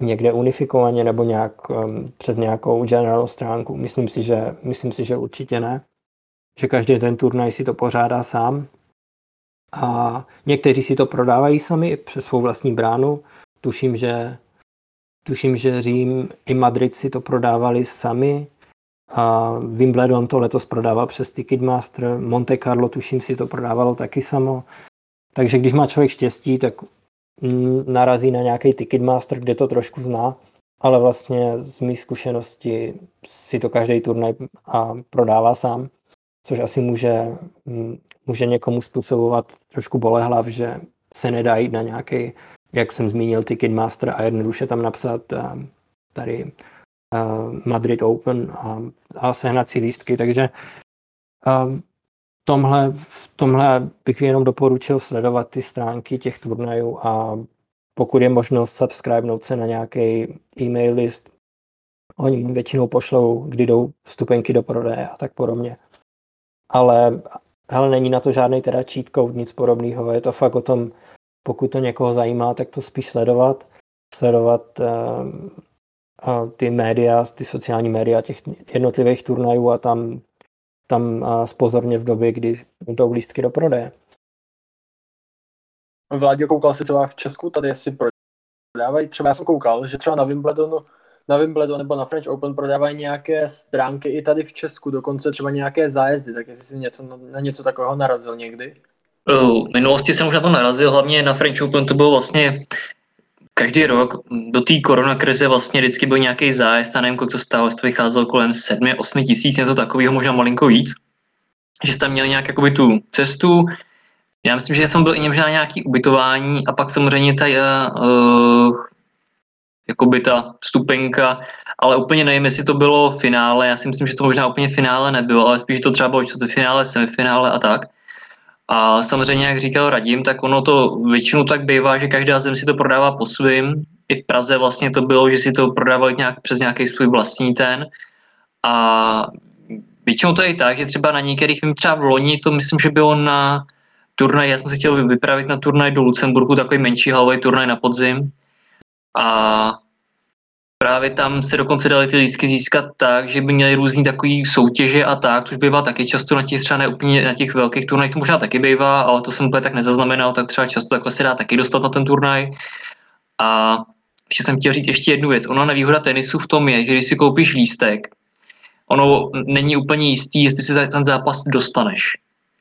někde unifikovaně nebo nějak um, přes nějakou general stránku. Myslím si, že, myslím si, že určitě ne. Že každý ten turnaj si to pořádá sám. A někteří si to prodávají sami přes svou vlastní bránu. Tuším, že tuším, že Řím i Madrid si to prodávali sami a Wimbledon to letos prodával přes Ticketmaster, Monte Carlo tuším si to prodávalo taky samo. Takže když má člověk štěstí, tak narazí na nějaký Ticketmaster, kde to trošku zná, ale vlastně z mých zkušenosti si to každý turnaj a prodává sám, což asi může, může někomu způsobovat trošku bolehlav, že se nedá jít na nějaký, jak jsem zmínil, Ticketmaster a jednoduše tam napsat tady Madrid Open a, a sehnat si lístky, takže tomhle, v tomhle bych jenom doporučil sledovat ty stránky těch turnajů a pokud je možnost subscribenout se na nějaký e-mail list, oni většinou pošlou, kdy jdou vstupenky do prodeje a tak podobně. Ale hele, není na to žádný teda cheat code, nic podobného. Je to fakt o tom, pokud to někoho zajímá, tak to spíš sledovat. Sledovat ty média, ty sociální média těch jednotlivých turnajů a tam tam spozorně v době, kdy jdou lístky do prodeje. Vládě koukal si třeba v Česku, tady si prodávají, třeba já jsem koukal, že třeba na Wimbledonu, na Wimbledon nebo na French Open prodávají nějaké stránky i tady v Česku, dokonce třeba nějaké zájezdy, tak jestli si něco, na něco takového narazil někdy? V minulosti jsem už na to narazil, hlavně na French Open to bylo vlastně každý rok do té koronakrize vlastně vždycky byl nějaký zájezd a nevím, kolik to stálo, to vycházelo kolem 7-8 tisíc, něco takového, možná malinko víc. Že jste tam měli nějak jakoby tu cestu, já myslím, že jsem byl i možná nějaký ubytování a pak samozřejmě ta, uh, jakoby ta vstupenka, ale úplně nevím, jestli to bylo finále, já si myslím, že to možná úplně finále nebylo, ale spíš to třeba bylo finále, semifinále a tak. A samozřejmě, jak říkal Radim, tak ono to většinou tak bývá, že každá zem si to prodává po svým. I v Praze vlastně to bylo, že si to prodávali nějak přes nějaký svůj vlastní ten. A většinou to je tak, že třeba na některých, třeba v loni, to myslím, že bylo na turnaj, já jsem se chtěl vypravit na turnaj do Lucemburku, takový menší halový turnaj na podzim. A právě tam se dokonce dali ty lístky získat tak, že by měli různý takový soutěže a tak, což bývá taky často na těch třeba ne úplně na těch velkých turnajích, to možná taky bývá, ale to jsem úplně tak nezaznamenal, tak třeba často takhle se dá taky dostat na ten turnaj. A ještě jsem chtěl říct ještě jednu věc. Ono nevýhoda tenisu v tom je, že když si koupíš lístek, ono není úplně jistý, jestli si ten zápas dostaneš.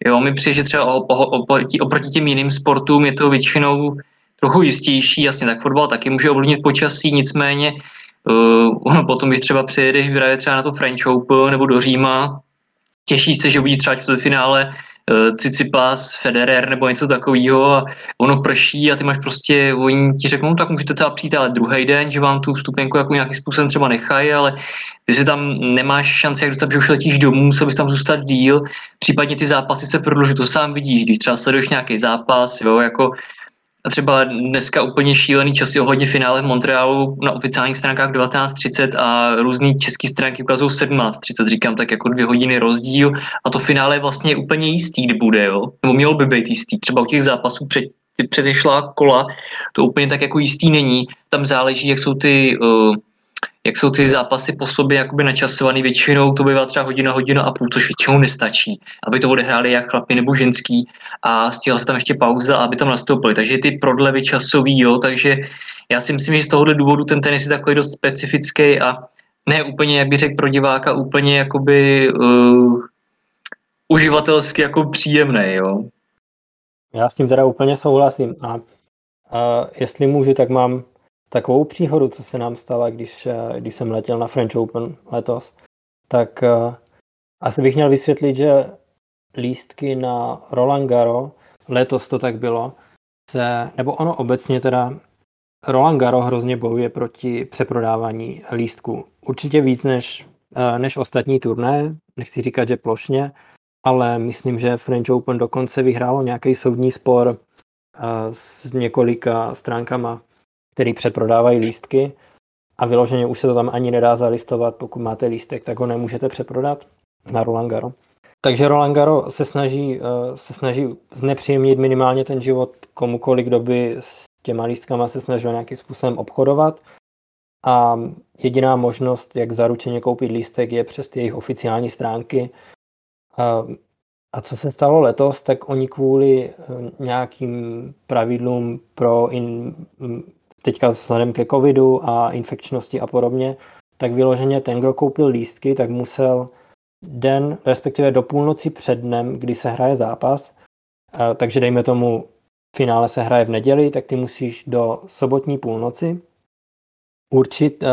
Jo, mi přijde, že třeba oproti, oproti těm jiným sportům je to většinou trochu jistější, jasně, tak fotbal taky může ovlivnit počasí, nicméně uh, (laughs) potom, když třeba přijedeš právě třeba na to French Open nebo do Říma, těší se, že uvidíš třeba v finále uh, Cicipas, Federer nebo něco takového a ono prší a ty máš prostě, oni ti řeknou, tak můžete teda přijít ale druhý den, že vám tu vstupenku jako nějakým způsobem třeba nechají, ale ty si tam nemáš šanci, jak dostat, že už letíš domů, musel bys tam zůstat díl, případně ty zápasy se prodlouží, to sám vidíš, když třeba sleduješ nějaký zápas, jo, jako a třeba dneska úplně šílený časy ohledně finále v Montrealu na oficiálních stránkách 19.30 a různý český stránky ukazují 17.30, říkám tak jako dvě hodiny rozdíl a to finále je vlastně úplně jistý, kdy bude, jo? nebo mělo by být jistý. Třeba u těch zápasů před, ty předešlá kola to úplně tak jako jistý není. Tam záleží, jak jsou ty uh, jak jsou ty zápasy po sobě jakoby načasovaný, většinou to bývá třeba hodina, hodina a půl, což většinou nestačí, aby to odehráli jak chlapi nebo ženský a stihla se tam ještě pauza, aby tam nastoupili. Takže ty prodlevy časový, jo, takže já si myslím, že z tohohle důvodu ten tenis je takový dost specifický a ne úplně, jak bych řekl pro diváka, úplně jakoby uh, uživatelsky jako příjemný, jo. Já s tím teda úplně souhlasím a, a jestli můžu, tak mám takovou příhodu, co se nám stala, když, eh, když jsem letěl na French Open letos, tak uh, asi bych měl vysvětlit, že lístky na Roland Garo, letos to tak bylo, se, nebo ono obecně teda, Roland Garo hrozně bojuje proti přeprodávání lístků. Určitě víc než, uh, než ostatní turné, nechci říkat, že plošně, ale myslím, že French Open dokonce vyhrálo nějaký soudní spor s několika stránkama který přeprodávají lístky a vyloženě už se to tam ani nedá zalistovat, pokud máte lístek, tak ho nemůžete přeprodat na Roland Garo. Takže Roland Garo se snaží, eh, se snaží znepříjemnit minimálně ten život komukoliv, kdo by s těma lístkama se snažil nějakým způsobem obchodovat. A jediná možnost, jak zaručeně koupit lístek, je přes jejich oficiální stránky. A co se stalo letos, tak oni kvůli eh, nějakým pravidlům pro in, teďka vzhledem ke covidu a infekčnosti a podobně, tak vyloženě ten, kdo koupil lístky, tak musel den, respektive do půlnoci před dnem, kdy se hraje zápas, takže dejme tomu, finále se hraje v neděli, tak ty musíš do sobotní půlnoci určit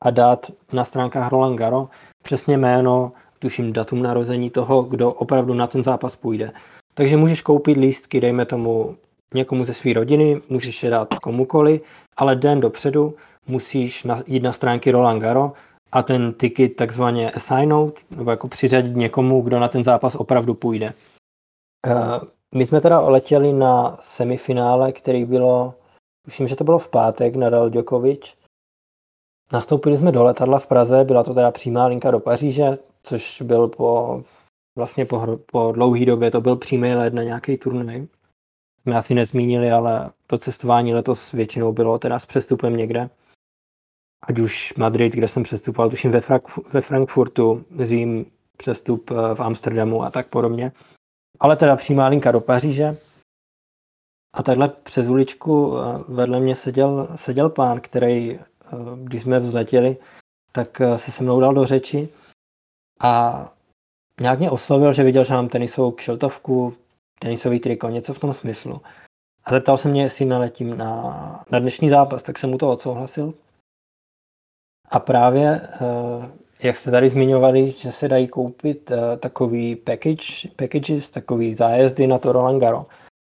a dát na stránkách Roland Garo přesně jméno, tuším datum narození toho, kdo opravdu na ten zápas půjde. Takže můžeš koupit lístky, dejme tomu někomu ze své rodiny, můžeš je dát komukoli, ale den dopředu musíš jít na stránky Roland Garo a ten ticket takzvaně assignout, nebo jako přiřadit někomu, kdo na ten zápas opravdu půjde. Eh, my jsme teda letěli na semifinále, který bylo, myslím, že to bylo v pátek, Nadal Djokovic. Nastoupili jsme do letadla v Praze, byla to teda přímá linka do Paříže, což byl po, vlastně po, po dlouhé době, to byl přímý let na nějaký turnaj jsme asi nezmínili, ale to cestování letos většinou bylo teda s přestupem někde. Ať už Madrid, kde jsem přestupoval, tuším ve, Frank- ve Frankfurtu, Řím, přestup v Amsterdamu a tak podobně. Ale teda přímá linka do Paříže. A takhle přes uličku vedle mě seděl, seděl pán, který, když jsme vzletěli, tak se se mnou dal do řeči a nějak mě oslovil, že viděl, že mám tenisovou kšeltovku, tenisový triko, něco v tom smyslu. A zeptal se mě, jestli naletím na, na dnešní zápas, tak jsem mu to odsouhlasil. A právě, eh, jak jste tady zmiňovali, že se dají koupit eh, takový package, packages, takový zájezdy na to Roland Garo,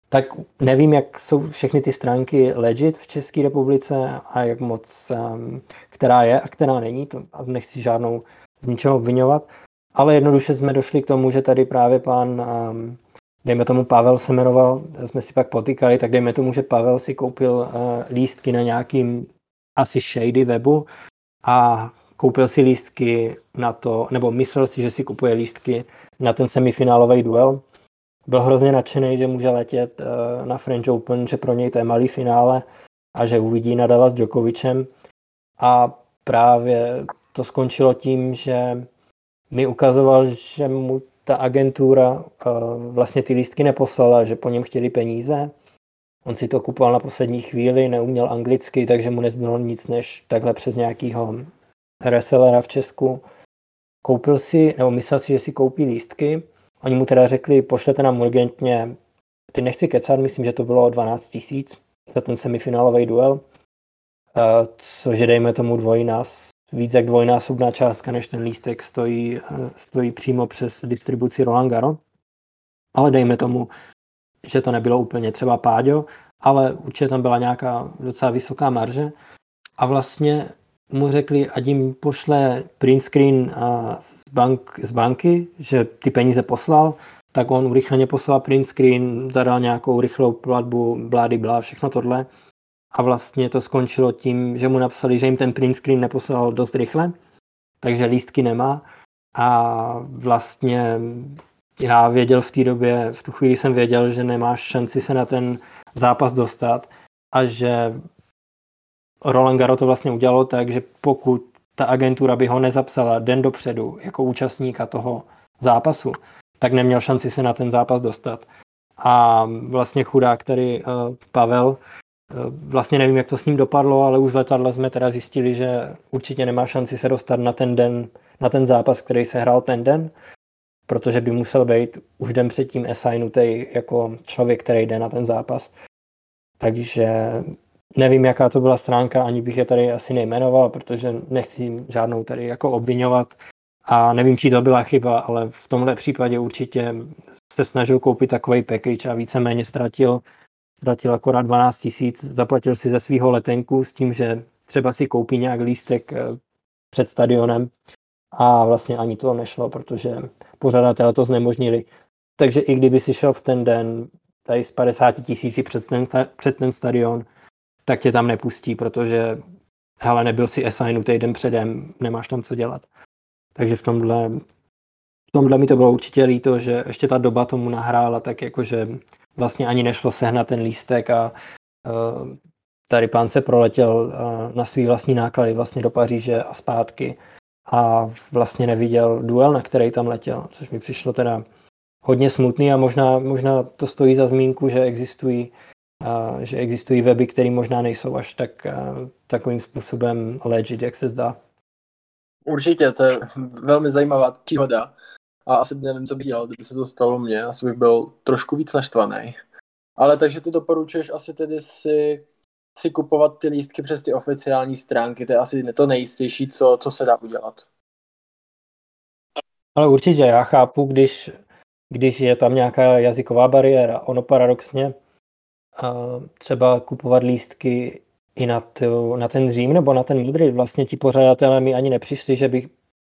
tak nevím, jak jsou všechny ty stránky legit v České republice a jak moc, ehm, která je a která není, to nechci žádnou z ničeho obvinovat, ale jednoduše jsme došli k tomu, že tady právě pán, ehm, dejme tomu Pavel se jmenoval, jsme si pak potýkali, tak dejme tomu, že Pavel si koupil eh, lístky na nějakým asi shady webu a koupil si lístky na to, nebo myslel si, že si kupuje lístky na ten semifinálový duel. Byl hrozně nadšený, že může letět eh, na French Open, že pro něj to je malý finále a že uvidí Nadala s Djokovicem. A právě to skončilo tím, že mi ukazoval, že mu ta agentura uh, vlastně ty lístky neposlala, že po něm chtěli peníze. On si to kupoval na poslední chvíli, neuměl anglicky, takže mu nezbylo nic než takhle přes nějakýho resellera v Česku. Koupil si, nebo myslel si, že si koupí lístky. Oni mu teda řekli, pošlete nám urgentně, ty nechci kecat, myslím, že to bylo 12 tisíc za ten semifinálový duel, uh, což je dejme tomu dvojnás, víc jak dvojnásobná částka, než ten lístek stojí, stojí přímo přes distribuci Roland Garo. Ale dejme tomu, že to nebylo úplně třeba páďo, ale určitě tam byla nějaká docela vysoká marže. A vlastně mu řekli, ať jim pošle print screen z, bank, z banky, že ty peníze poslal, tak on urychleně poslal print screen, zadal nějakou rychlou platbu, blády blá, všechno tohle a vlastně to skončilo tím, že mu napsali, že jim ten print screen neposlal dost rychle, takže lístky nemá a vlastně já věděl v té době, v tu chvíli jsem věděl, že nemáš šanci se na ten zápas dostat a že Roland Garo to vlastně udělalo tak, že pokud ta agentura by ho nezapsala den dopředu jako účastníka toho zápasu, tak neměl šanci se na ten zápas dostat. A vlastně chudák, který uh, Pavel, Eh, vlastně nevím, jak to s ním dopadlo, ale už v letadle jsme teda zjistili, že určitě nemá šanci se dostat na ten den, na ten zápas, který se hrál ten den, protože by musel být už den předtím assignutý jako člověk, který jde na ten zápas. Takže nevím, jaká to byla stránka, ani bych je tady asi nejmenoval, protože nechci žádnou tady jako obvinovat a nevím, či to byla chyba, ale v tomhle případě určitě se snažil koupit takový package a víceméně ztratil ztratil akorát 12 tisíc, zaplatil si ze svého letenku s tím, že třeba si koupí nějak lístek eh, před stadionem a vlastně ani to nešlo, protože pořadatelé to znemožnili. Takže i kdyby si šel v ten den tady z 50 tisíci před ten, před ten stadion, tak tě tam nepustí, protože hele, nebyl si assignutý den předem, nemáš tam co dělat. Takže v tomhle, tomhle mi to bylo určitě líto, že ještě ta doba tomu nahrála tak jakože vlastně ani nešlo sehnat ten lístek a uh, tady pán se proletěl uh, na svý vlastní náklady vlastně do Paříže a zpátky a vlastně neviděl duel, na který tam letěl, což mi přišlo teda hodně smutný a možná, možná to stojí za zmínku, že existují uh, že existují weby, které možná nejsou až tak takovým způsobem legit, jak se zdá. Určitě, to je velmi zajímavá příhoda a asi nevím, co bych dělal, kdyby se to stalo mně, asi bych byl trošku víc naštvaný. Ale takže ty doporučuješ asi tedy si, si kupovat ty lístky přes ty oficiální stránky, to je asi to nejistější, co, co se dá udělat. Ale určitě, já chápu, když, když je tam nějaká jazyková bariéra. Ono paradoxně třeba kupovat lístky i na, tu, na ten Řím nebo na ten Madrid. Vlastně ti pořadatelé mi ani nepřišli, že bych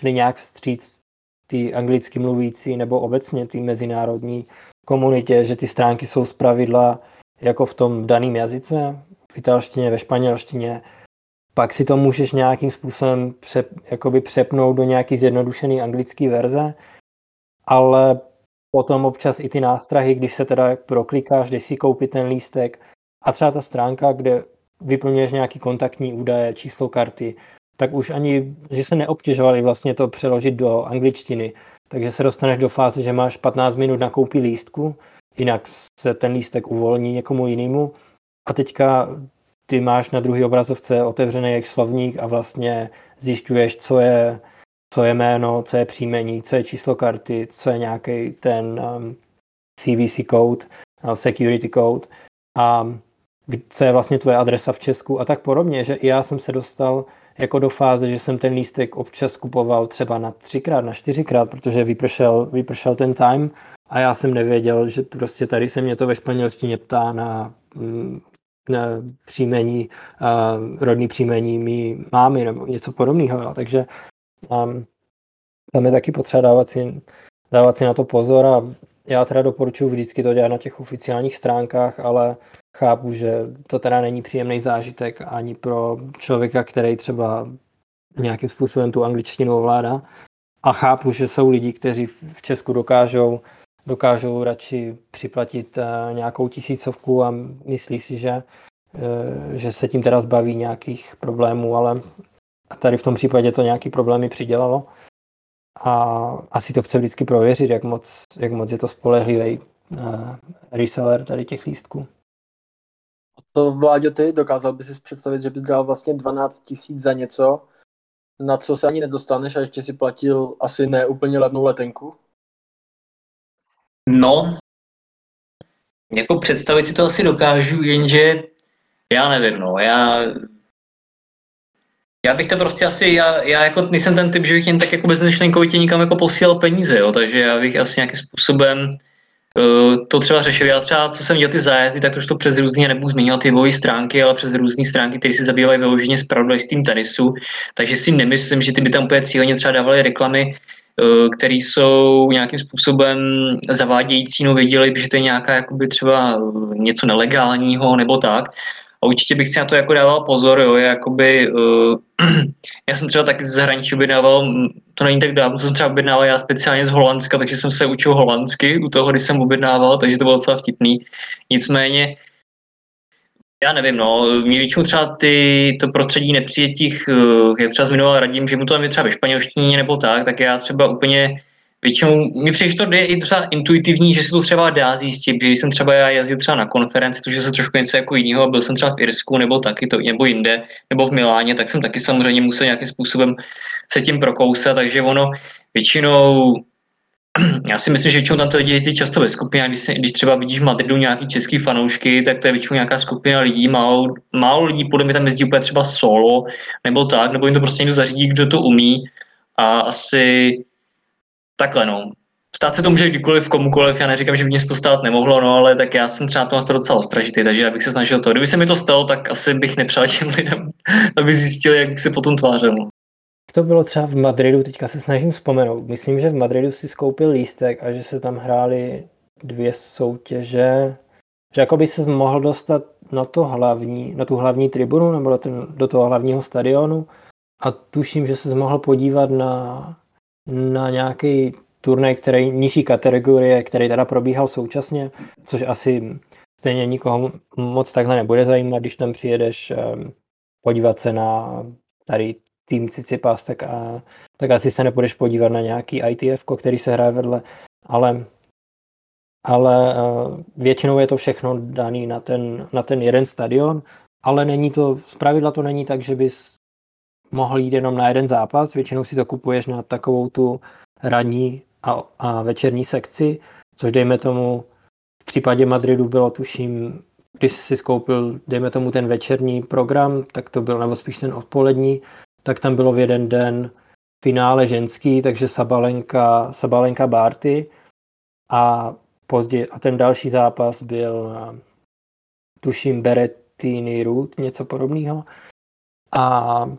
nějak vstříc ty anglicky mluvící nebo obecně ty mezinárodní komunitě, že ty stránky jsou zpravidla jako v tom daném jazyce, v italštině, ve španělštině, pak si to můžeš nějakým způsobem přep, jakoby přepnout do nějaký zjednodušený anglický verze, ale potom občas i ty nástrahy, když se teda proklikáš, když si koupit ten lístek a třeba ta stránka, kde vyplňuješ nějaký kontaktní údaje, číslo karty, tak už ani, že se neobtěžovali vlastně to přeložit do angličtiny, takže se dostaneš do fáze, že máš 15 minut na koupi lístku, jinak se ten lístek uvolní někomu jinému. A teďka ty máš na druhé obrazovce otevřený jak slovník a vlastně zjišťuješ, co je, co je jméno, co je příjmení, co je číslo karty, co je nějaký ten um, CVC code, uh, security code a co je vlastně tvoje adresa v Česku a tak podobně, že i já jsem se dostal jako do fáze, že jsem ten lístek občas kupoval třeba na třikrát, na čtyřikrát, protože vypršel, vypršel ten time a já jsem nevěděl, že prostě tady se mě to ve španělštině ptá na, mm, na příjmení, uh, rodný příjmení mý mámy nebo něco podobného. Jo. Takže um, tam je taky potřeba dávat si, dávat si na to pozor a já teda doporučuji vždycky to dělat na těch oficiálních stránkách, ale chápu, že to teda není příjemný zážitek ani pro člověka, který třeba nějakým způsobem tu angličtinu ovládá. A chápu, že jsou lidi, kteří v Česku dokážou, dokážou radši připlatit eh, nějakou tisícovku a myslí si, že, eh, že se tím teda zbaví nějakých problémů, ale tady v tom případě to nějaký problémy přidělalo. A asi to chce vždycky prověřit, jak moc, jak moc je to spolehlivý uh, reseller tady těch lístků. To Vláďo, ty dokázal bys si představit, že bys dal vlastně 12 tisíc za něco, na co se ani nedostaneš a ještě si platil asi ne úplně levnou letenku? No, jako představit si to asi dokážu, jenže já nevím, no, já já bych to prostě asi, já, já jako nejsem ten typ, že bych jen tak jako bezmyšlenkovitě nikam jako posílal peníze, jo, takže já bych asi nějakým způsobem to třeba řešil. Já třeba, co jsem dělal ty zájezdy, tak to už to přes různě nebudu zmiňovat ty webové stránky, ale přes různé stránky, které se zabývají vyloženě tím tenisu. Takže si nemyslím, že ty by tam úplně cíleně třeba dávaly reklamy, eh, které jsou nějakým způsobem zavádějící, no věděli že to je nějaká jakoby třeba něco nelegálního nebo tak. Určitě bych si na to jako dával pozor, jo, jakoby, uh, (clears throat) já jsem třeba taky z zahraničí objednával, to není tak dávno, jsem třeba objednával já speciálně z Holandska, takže jsem se učil holandsky u toho, když jsem objednával, takže to bylo docela vtipný. Nicméně, já nevím, no, mě většinou třeba ty, to prostředí nepřijetích, uh, jak třeba zmiňoval Radim, že mu to tam je třeba ve španělštině nebo tak, tak já třeba úplně většinou mi přijde, že to je i třeba intuitivní, že se to třeba dá zjistit, že jsem třeba já jezdil třeba na konferenci, což je se trošku něco jako jiného, byl jsem třeba v Irsku nebo taky to, nebo jinde, nebo v Miláně, tak jsem taky samozřejmě musel nějakým způsobem se tím prokousat, takže ono většinou (clears throat) já si myslím, že většinou tam to lidi jezdí často ve skupině, když, se, když třeba vidíš v Madridu nějaký český fanoušky, tak to je většinou nějaká skupina lidí, málo, málo lidí podle mě tam jezdí úplně třeba solo, nebo tak, nebo jim to prostě někdo zařídí, kdo to umí a asi takhle no. Stát se to může kdykoliv komukoliv, já neříkám, že by mě to stát nemohlo, no, ale tak já jsem třeba na to docela ostražitý, takže já bych se snažil to. Kdyby se mi to stalo, tak asi bych nepřál těm lidem, (laughs) aby zjistili, jak bych se potom tvářil. No. To bylo třeba v Madridu, teďka se snažím vzpomenout. Myslím, že v Madridu si skoupil lístek a že se tam hrály dvě soutěže, že jako by se mohl dostat na, to hlavní, na tu hlavní tribunu nebo do, ten, do toho hlavního stadionu a tuším, že se mohl podívat na na nějaký turnaj, který nižší kategorie, který teda probíhal současně, což asi stejně nikoho moc takhle nebude zajímat, když tam přijedeš ehm, podívat se na tady tým Cicipas, tak, a, tak asi se nepůjdeš podívat na nějaký ITF, který se hraje vedle, ale ale uh, většinou je to všechno daný na ten, na ten jeden stadion, ale není to, zpravidla to není tak, že bys mohl jít jenom na jeden zápas, většinou si to kupuješ na takovou tu ranní a, a večerní sekci, což dejme tomu v případě Madridu bylo tuším, když si skoupil, dejme tomu ten večerní program, tak to byl, nebo spíš ten odpolední, tak tam bylo v jeden den finále ženský, takže Sabalenka, Sabalenka Barty a později, a ten další zápas byl tuším Berettini Root, něco podobného. A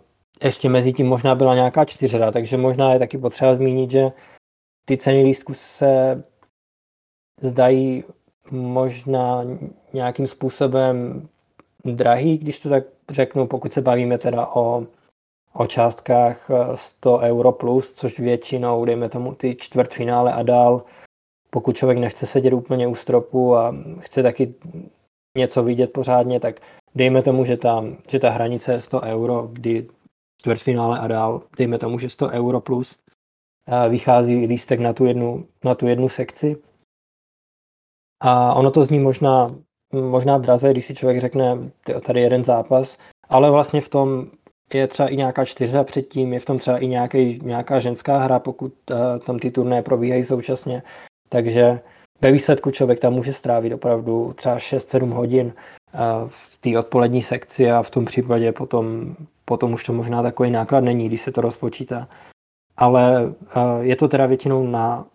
ještě mezi tím možná byla nějaká čtyřhra, takže možná je taky potřeba zmínit, že ty ceny lístku se zdají možná nějakým způsobem drahý, když to tak řeknu, pokud se bavíme teda o, o částkách 100 euro plus, což většinou, dejme tomu ty čtvrtfinále a dál, pokud člověk nechce sedět úplně u stropu a chce taky něco vidět pořádně, tak dejme tomu, že ta, že ta hranice je 100 euro, kdy čtvrtfinále a dál, dejme tomu, že 100 euro plus, vychází lístek na tu jednu, na tu jednu sekci. A ono to zní možná, možná draze, když si člověk řekne, tady jeden zápas, ale vlastně v tom je třeba i nějaká čtyřhra předtím, je v tom třeba i nějaký, nějaká ženská hra, pokud uh, tam ty turné probíhají současně. Takže ve výsledku člověk tam může strávit opravdu třeba 6-7 hodin uh, v té odpolední sekci a v tom případě potom, potom už to možná takový náklad není, když se to rozpočítá. Ale uh, je to teda většinou na,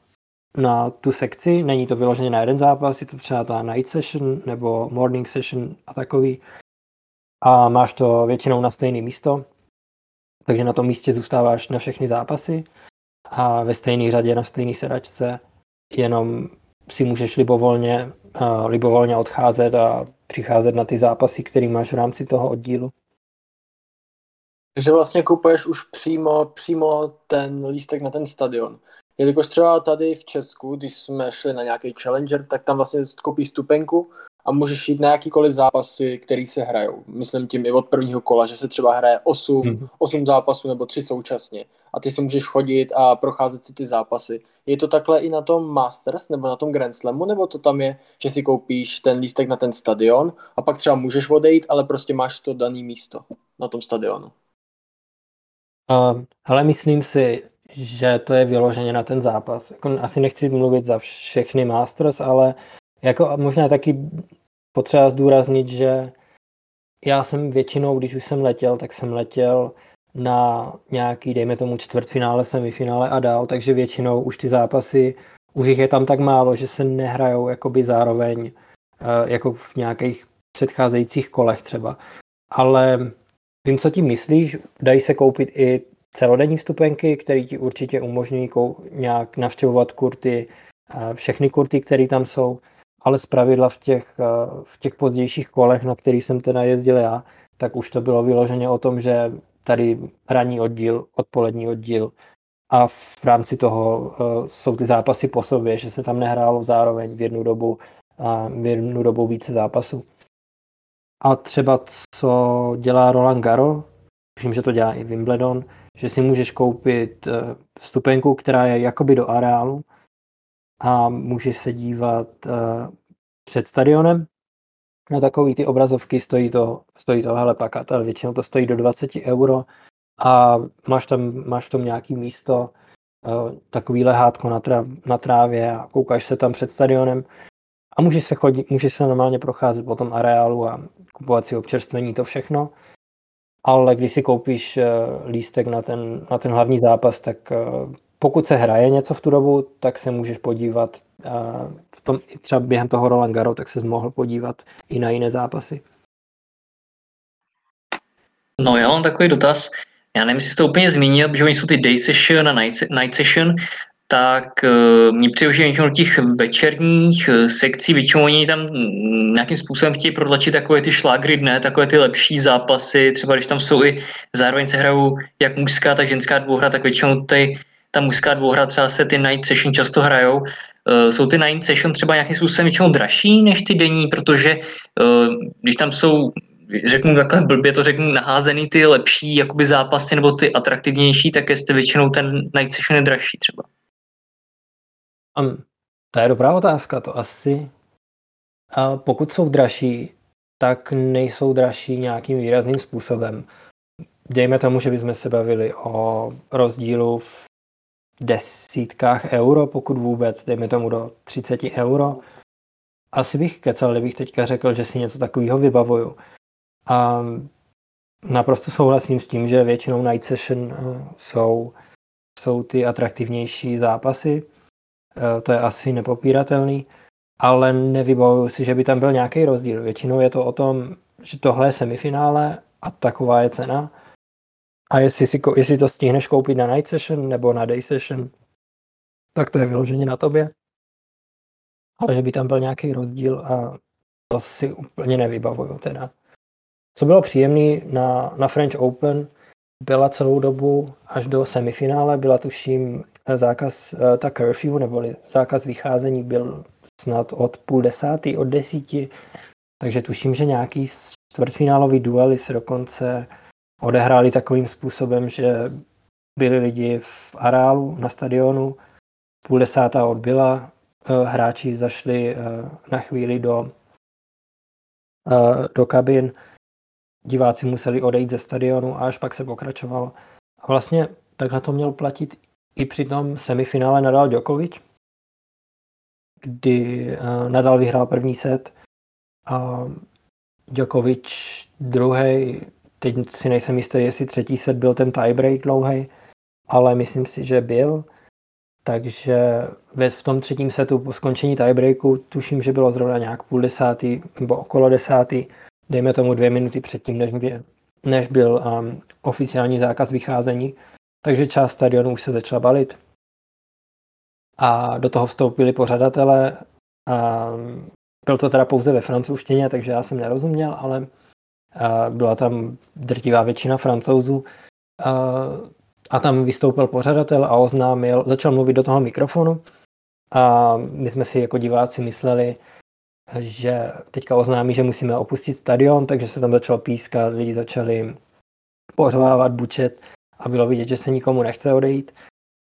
na tu sekci, není to vyloženě na jeden zápas, je to třeba ta night session nebo morning session a takový a máš to většinou na stejné místo, takže na tom místě zůstáváš na všechny zápasy a ve stejné řadě na stejné sedačce jenom si můžeš libovolně, uh, libovolně odcházet a přicházet na ty zápasy, které máš v rámci toho oddílu. Takže vlastně kupuješ už přímo, přímo ten lístek na ten stadion. Jelikož třeba tady v Česku, když jsme šli na nějaký Challenger, tak tam vlastně koupíš stupenku a můžeš jít na jakýkoliv zápasy, který se hrajou. Myslím tím i od prvního kola, že se třeba hraje 8, mm. 8 zápasů nebo 3 současně. A ty si můžeš chodit a procházet si ty zápasy. Je to takhle i na tom Masters nebo na tom Grand Slamu, nebo to tam je, že si koupíš ten lístek na ten stadion a pak třeba můžeš odejít, ale prostě máš to dané místo na tom stadionu. Uh, hele, myslím si, že to je vyloženě na ten zápas. Jako, asi nechci mluvit za všechny Masters, ale jako možná taky potřeba zdůraznit, že já jsem většinou, když už jsem letěl, tak jsem letěl na nějaký, dejme tomu čtvrtfinále, semifinále a dál, takže většinou už ty zápasy, už jich je tam tak málo, že se nehrajou jakoby zároveň eh, jako v nějakých předcházejících kolech třeba. Ale vím, co ti myslíš, dají se koupit i celodenní vstupenky, které ti určitě umožňují nějak navštěvovat kurty, eh, všechny kurty, které tam jsou ale pravidla v těch, eh, v těch pozdějších kolech, na kterých jsem teda jezdil já, tak už to bylo vyloženě o tom, že tady ranní oddíl, odpolední oddíl a v rámci toho uh, jsou ty zápasy po sobě, že se tam nehrálo zároveň v jednu dobu v jednu dobu více zápasů. A třeba co dělá Roland Garo, myslím, že to dělá i Wimbledon, že si můžeš koupit uh, vstupenku, která je jakoby do areálu, a můžeš se dívat uh, před stadionem. Na takový ty obrazovky, stojí to, stojí to hele pakat, ale většinou to stojí do 20 euro a máš tam, máš v tom nějaký místo, uh, takový lehátko na, tráv, na trávě a koukáš se tam před stadionem a můžeš se, chodit, můžeš se normálně procházet po tom areálu a kupovat si občerstvení, to všechno. Ale když si koupíš uh, lístek na ten, na ten hlavní zápas, tak uh, pokud se hraje něco v tu dobu, tak se můžeš podívat v tom, třeba během toho Roland Garo, tak se mohl podívat i na jiné zápasy. No já mám takový dotaz. Já nevím, jestli to úplně zmínil, že oni jsou ty day session a night, night session, tak uh, mě přijde, většinou těch večerních uh, sekcí, většinou oni tam nějakým způsobem chtějí protlačit takové ty šlágry dne, takové ty lepší zápasy, třeba když tam jsou i zároveň se hrajou jak mužská, tak ženská dvouhra, tak většinou ty ta mužská dvouhra třeba se ty night session často hrajou. Uh, jsou ty night session třeba nějakým způsobem většinou dražší než ty denní, protože když tam jsou řeknu takhle blbě to řeknu, naházený ty lepší jakoby zápasy nebo ty atraktivnější, tak jestli většinou ten night session je dražší třeba. Um, to je dobrá otázka, to asi. A pokud jsou dražší, tak nejsou dražší nějakým výrazným způsobem. Dejme tomu, že bychom se bavili o rozdílu v desítkách euro, pokud vůbec, dejme tomu do 30 euro. Asi bych kecal, kdybych teďka řekl, že si něco takového vybavuju. A naprosto souhlasím s tím, že většinou night session eh, jsou, jsou ty atraktivnější zápasy. Eh, to je asi nepopíratelný, ale nevybavuju si, že by tam byl nějaký rozdíl. Většinou je to o tom, že tohle je semifinále a taková je cena a jestli, si, jestli to stihneš koupit na night session nebo na day session, tak to je vyloženě na tobě. Ale že by tam byl nějaký rozdíl a to si úplně nevybavuju teda. Co bylo příjemné na, na French Open, byla celou dobu až do semifinále, byla tuším zákaz, eh, ta curfew, neboli zákaz vycházení byl snad od půl desátý, od desíti, takže tuším, že nějaký čtvrtfinálový duely se dokonce odehráli takovým způsobem, že byli lidi v areálu na stadionu, půl desátá odbyla, eh, hráči zašli na chvíli do, do kabin, diváci museli odejít ze stadionu a až pak se pokračovalo. A vlastně takhle to měl platit i při tom semifinále Nadal Djokovic, kdy Nadal vyhrál první set a Djokovic druhý, teď si nejsem jistý, jestli třetí set byl ten tiebreak dlouhý, ale myslím si, že byl. Takže v tom třetím setu po skončení tiebreaku tuším, že bylo zrovna nějak půl desátý nebo okolo desátý, dejme tomu dvě minuty předtím, než byl, než byl um, oficiální zákaz vycházení. Takže část stadionu už se začala balit. A do toho vstoupili pořadatelé a byl to teda pouze ve francouzštině, takže já jsem nerozuměl, ale byla tam drtivá většina francouzů. A tam vystoupil pořadatel a oznámil, začal mluvit do toho mikrofonu a my jsme si jako diváci mysleli, že teďka oznámí, že musíme opustit stadion, takže se tam začalo pískat, lidi začali pořvávat bučet a bylo vidět, že se nikomu nechce odejít.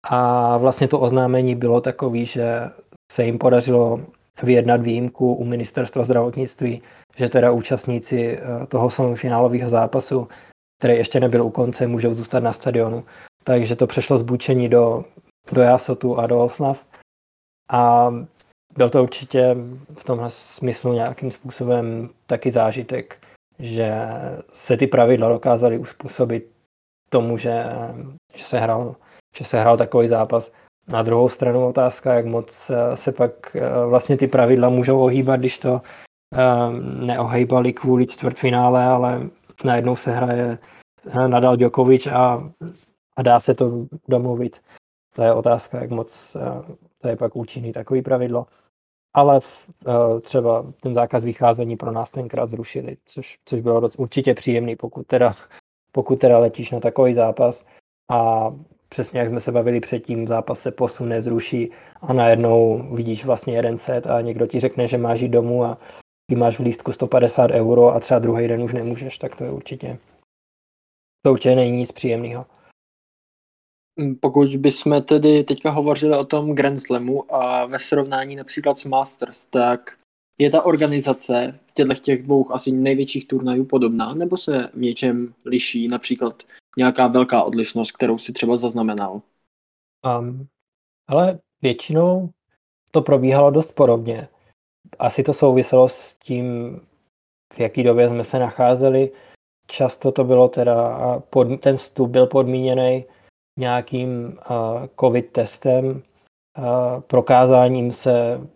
A vlastně to oznámení bylo takový, že se jim podařilo vyjednat výjimku u ministerstva zdravotnictví, že teda účastníci eh, toho semifinálového zápasu, který ještě nebyl u konce, můžou zůstat na stadionu. Takže to přešlo z bučení do, do Jasotu a do Oslav. A byl to určitě v tomhle smyslu nějakým způsobem taky zážitek, že se ty pravidla dokázaly uspůsobit tomu, že, že, se hrál, že se hrál takový zápas. Na druhou stranu otázka, jak moc eh, se pak eh, vlastně ty pravidla můžou ohýbat, když to eh, neohejbali kvůli čtvrtfinále, ale najednou se hraje Nadal Djokovic a, a dá se to domluvit. To je otázka, jak moc to je pak účinný takový pravidlo. Ale třeba ten zákaz vycházení pro nás tenkrát zrušili, což, což bylo doc, určitě příjemný, pokud teda, pokud teda letíš na takový zápas a přesně jak jsme se bavili předtím, zápas se posune, zruší a najednou vidíš vlastně jeden set a někdo ti řekne, že máš jít domů a ty máš v lístku 150 euro a třeba druhý den už nemůžeš, tak to je určitě, to určitě není nic příjemného. Mm, pokud bychom tedy teďka hovořili o tom Grand Slamu a ve srovnání například s Masters, tak je ta organizace těchto těch dvou asi největších turnajů podobná, nebo se v něčem liší, například nějaká velká odlišnost, kterou si třeba zaznamenal? Um, ale většinou to probíhalo dost podobně. Asi to souviselo s tím, v jaký době jsme se nacházeli. Často to bylo teda, pod, ten vstup byl podmíněný nějakým uh, covid testem, uh, prokázáním se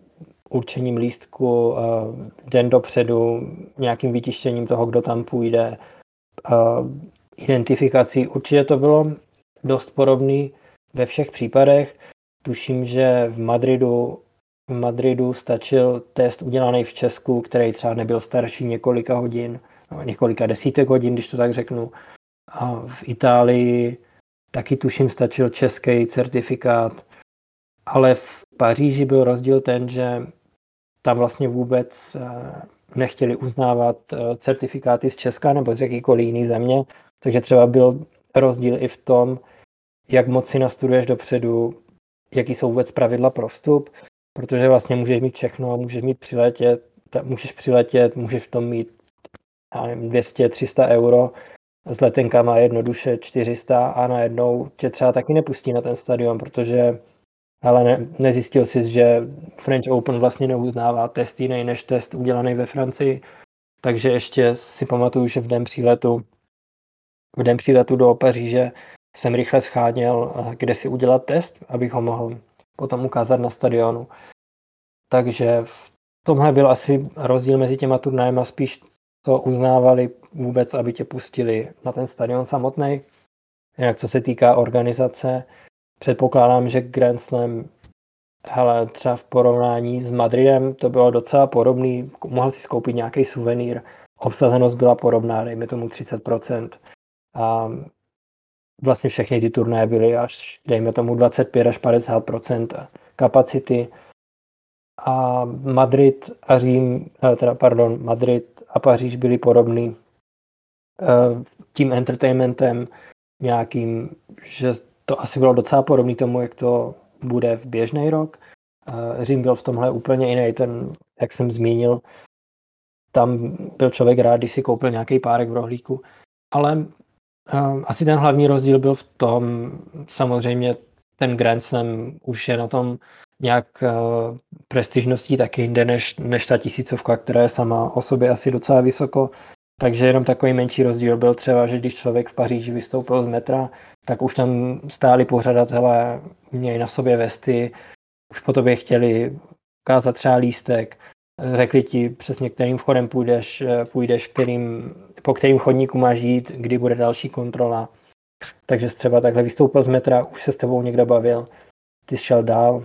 určením lístku uh, den dopředu, nějakým vytištěním toho, kdo tam půjde, uh, identifikací. Určitě to bylo dost podobný ve všech případech. Tuším, že v Madridu, v Madridu stačil test udělaný v Česku, který třeba nebyl starší několika hodin, no, několika desítek hodin, když to tak řeknu. A v Itálii taky tuším stačil český certifikát, ale v Paříži byl rozdíl ten, že tam vlastně vůbec eh, nechtěli uznávat eh, certifikáty z Česka nebo z jakýkoliv jiný země, takže třeba byl rozdíl i v tom, jak moc si nastuduješ dopředu, jaký jsou vůbec pravidla pro vstup, protože vlastně můžeš mít všechno, můžeš mít přiletět, můžeš přiletět, můžeš v tom mít 200-300 euro, s letenkama jednoduše 400 a najednou tě třeba taky nepustí na ten stadion, protože ale ne, nezjistil jsi, že French Open vlastně neuznává test jiný než test udělaný ve Francii, takže ještě si pamatuju, že v den příletu v den příletu do Paříže jsem rychle scháněl, eh, kde si udělat test, abych ho mohl potom ukázat na stadionu. Takže v tomhle byl asi rozdíl mezi těma turnajema, spíš to uznávali vůbec, aby tě pustili na ten stadion samotný. Jinak co se týká organizace, předpokládám, že Grand Slam hele, třeba v porovnání s Madridem to bylo docela podobný, mohl si skoupit nějaký suvenýr, obsazenost byla podobná, dejme tomu 30%. A vlastně všechny ty turnaje byly až, dejme tomu, 25 až 50% kapacity. A Madrid a Řím, eh, teda pardon, Madrid a Paříž byly podobný eh, tím entertainmentem nějakým, že to asi bylo docela podobné tomu, jak to bude v běžný rok. Řím byl v tomhle úplně jiný, ten, jak jsem zmínil, tam byl člověk rád, když si koupil nějaký párek v rohlíku, ale uh, asi ten hlavní rozdíl byl v tom, samozřejmě ten Grand Slam už je na tom nějak uh, prestižností taky jinde než, než ta tisícovka, která je sama o sobě asi docela vysoko. Takže jenom takový menší rozdíl byl třeba, že když člověk v Paříži vystoupil z metra, tak už tam stáli pořadatelé, měli na sobě vesty, už po tobě chtěli ukázat třeba lístek, řekli ti přesně, kterým vchodem půjdeš, půjdeš kterým, po kterým chodníku máš jít, kdy bude další kontrola. Takže třeba takhle vystoupil z metra, už se s tebou někdo bavil, ty šel dál.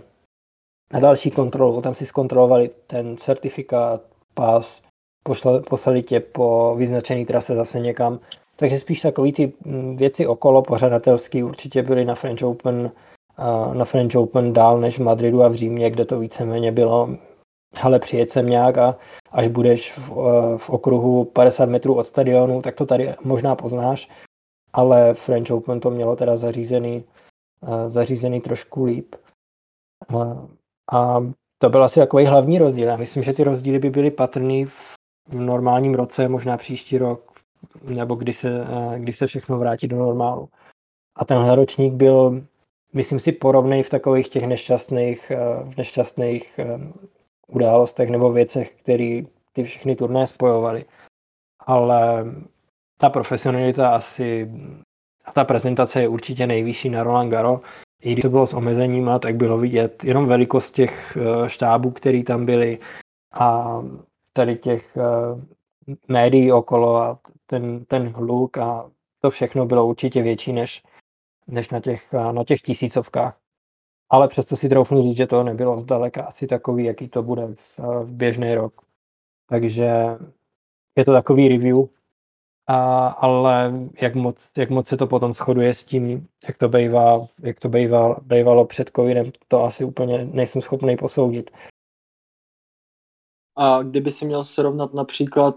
Na další kontrolu, tam si zkontrolovali ten certifikát, pás, poslali, poslali tě po vyznačený trase zase někam. Takže spíš takový ty mm, věci okolo pořadatelský určitě byly na French Open, na French Open dál než v Madridu a v Římě, kde to víceméně bylo hele, přijeď sem nějak a až budeš v, v okruhu 50 metrů od stadionu, tak to tady možná poznáš, ale French Open to mělo teda zařízený, zařízený trošku líp. A to byl asi takový hlavní rozdíl. Já myslím, že ty rozdíly by byly patrný v normálním roce, možná příští rok, nebo kdy se, kdy se všechno vrátí do normálu. A tenhle ročník byl, myslím si, podobný v takových těch nešťastných, v nešťastných událostech nebo věcech, které ty všechny turné spojovaly. Ale ta profesionalita asi a ta prezentace je určitě nejvyšší na Roland Garo. I když to bylo s omezeníma, tak bylo vidět jenom velikost těch eh, štábů, které tam byly a tady těch eh, médií okolo a ten, ten hluk a to všechno bylo určitě větší než, než na, těch, eh, na těch tisícovkách ale přesto si troufnu říct, že to nebylo zdaleka asi takový, jaký to bude v, v běžný rok. Takže je to takový review, a, ale jak moc, jak moc se to potom shoduje s tím, jak to bývá, jak to bývá, bývalo před covidem, to asi úplně nejsem schopný posoudit. A kdyby si měl srovnat například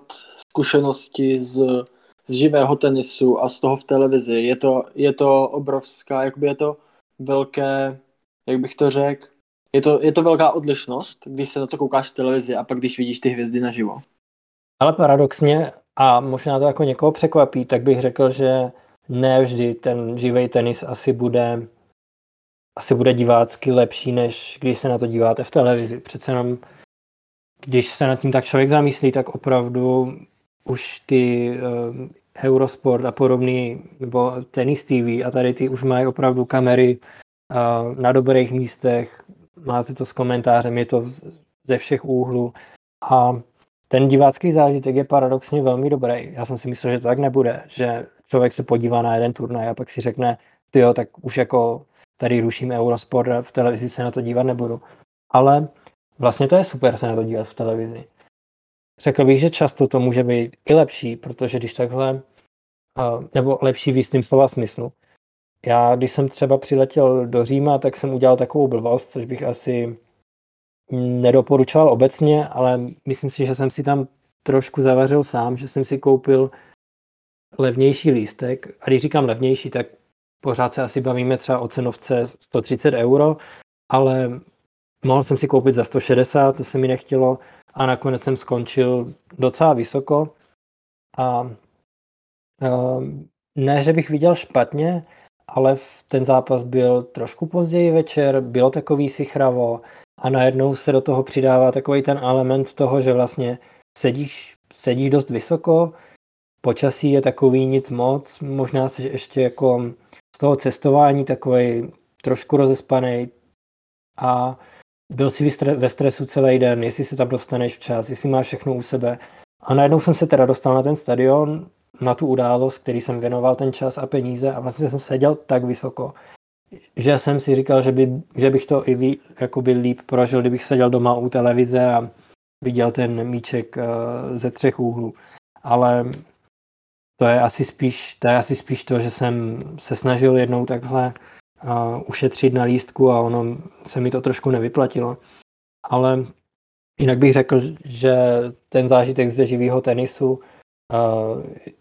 zkušenosti z, z živého tenisu a z toho v televizi, je to, je to obrovská, jakoby je to velké jak bych to řekl, je to, je to velká odlišnost, když se na to koukáš v televizi a pak když vidíš ty hvězdy naživo. Ale paradoxně, a možná to jako někoho překvapí, tak bych řekl, že ne vždy ten živý tenis asi bude asi bude divácky lepší, než když se na to díváte v televizi. Přece jenom, když se nad tím tak člověk zamyslí, tak opravdu už ty uh, Eurosport a podobný, nebo Tennis TV a tady ty už mají opravdu kamery na dobrých místech, máte to s komentářem, je to ze všech úhlů a ten divácký zážitek je paradoxně velmi dobrý. Já jsem si myslel, že to tak nebude, že člověk se podívá na jeden turnaj a pak si řekne, jo, tak už jako tady ruším Eurosport v televizi se na to dívat nebudu. Ale vlastně to je super se na to dívat v televizi. Řekl bych, že často to může být i lepší, protože když takhle, nebo lepší v jistým slova smyslu, já, když jsem třeba přiletěl do Říma, tak jsem udělal takovou blbost, což bych asi nedoporučoval obecně, ale myslím si, že jsem si tam trošku zavařil sám, že jsem si koupil levnější lístek. A když říkám levnější, tak pořád se asi bavíme třeba o cenovce 130 euro, ale mohl jsem si koupit za 160, to se mi nechtělo a nakonec jsem skončil docela vysoko. A ne, že bych viděl špatně, ale ten zápas byl trošku později večer, bylo takový si chravo a najednou se do toho přidává takový ten element toho, že vlastně sedíš, sedíš dost vysoko, počasí je takový nic moc, možná se ještě jako z toho cestování takový trošku rozespaný a byl si ve stresu celý den, jestli se tam dostaneš včas, jestli máš všechno u sebe. A najednou jsem se teda dostal na ten stadion, na tu událost, který jsem věnoval ten čas a peníze a vlastně jsem seděl tak vysoko, že jsem si říkal, že, by, že bych to i ví, jakoby líp prožil, kdybych seděl doma u televize a viděl ten míček uh, ze třech úhlů. Ale to je asi spíš to, je asi spíš to že jsem se snažil jednou takhle uh, ušetřit na lístku a ono se mi to trošku nevyplatilo. Ale jinak bych řekl, že ten zážitek ze živého tenisu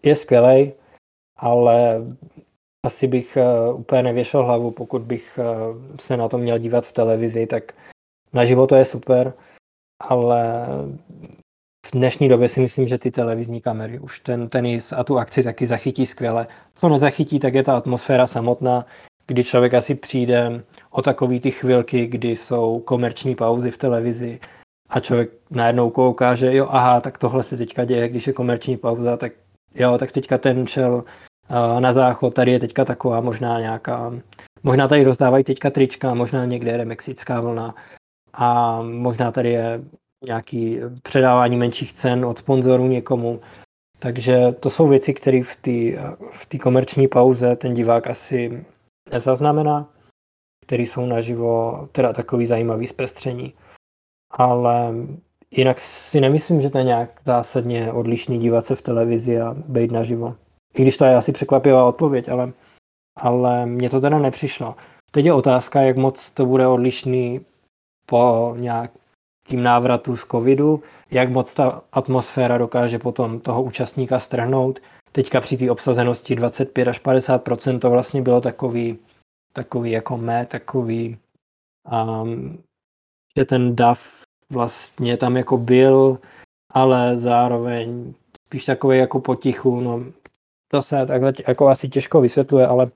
je skvělý, ale asi bych uh, úplně nevěšel hlavu, pokud bych uh, se na to měl dívat v televizi, tak na život to je super, ale v dnešní době si myslím, že ty televizní kamery už ten tenis a tu akci taky zachytí skvěle. Co nezachytí, tak je ta atmosféra samotná, kdy člověk asi přijde o takový ty chvilky, kdy jsou komerční pauzy v televizi a člověk najednou kouká, že jo, aha, tak tohle se teďka děje, když je komerční pauza, tak jo, tak teďka ten šel na záchod, tady je teďka taková možná nějaká, možná tady rozdávají teďka trička, možná někde je mexická vlna a možná tady je nějaký předávání menších cen od sponzorů někomu. Takže to jsou věci, které v té v komerční pauze ten divák asi nezaznamená, které jsou naživo teda takový zajímavý zpestření. Ale jinak si nemyslím, že to je nějak zásadně odlišný dívat se v televizi a být naživo. I když to je asi překvapivá odpověď, ale, ale mně to teda nepřišlo. Teď je otázka, jak moc to bude odlišný po nějakým návratu z covidu, jak moc ta atmosféra dokáže potom toho účastníka strhnout. Teďka při té obsazenosti 25 až 50% to vlastně bylo takový, takový jako mé, takový, um, že ten DAF vlastně tam jako byl, ale zároveň spíš takový jako potichu, no to se takhle jako asi těžko vysvětluje, ale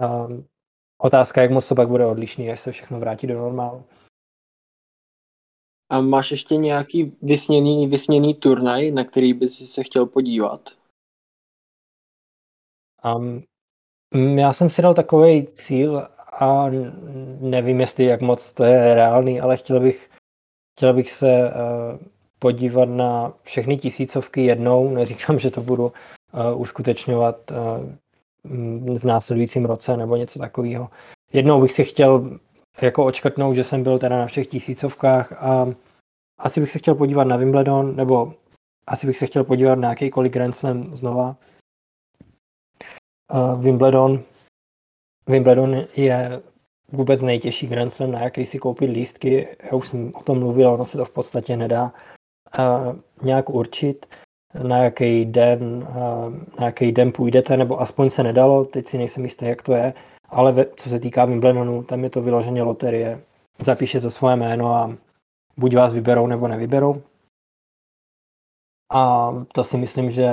um, otázka, jak moc to pak bude odlišný, až se všechno vrátí do normálu. A máš ještě nějaký vysněný, vysněný turnaj, na který bys se chtěl podívat? Um, já jsem si dal takový cíl a nevím, jestli jak moc to je reálný, ale chtěl bych, chtěl bych se uh, podívat na všechny tisícovky jednou. Neříkám, že to budu uh, uskutečňovat uh, v následujícím roce nebo něco takového. Jednou bych si chtěl jako očkrtnout, že jsem byl teda na všech tisícovkách a asi bych se chtěl podívat na Wimbledon, nebo asi bych se chtěl podívat na jakýkoliv Grand Slam znova. Wimbledon, Wimbledon je vůbec nejtěžší Grand Slam, na jaký si koupit lístky. Já už jsem o tom mluvil, ono se to v podstatě nedá uh, nějak určit, na jaký den, uh, na jaký den půjdete, nebo aspoň se nedalo, teď si nejsem jistý, jak to je, ale ve, co se týká Wimbledonu, tam je to vyloženě loterie. Zapíše to svoje jméno a buď vás vyberou nebo nevyberou. A to si myslím, že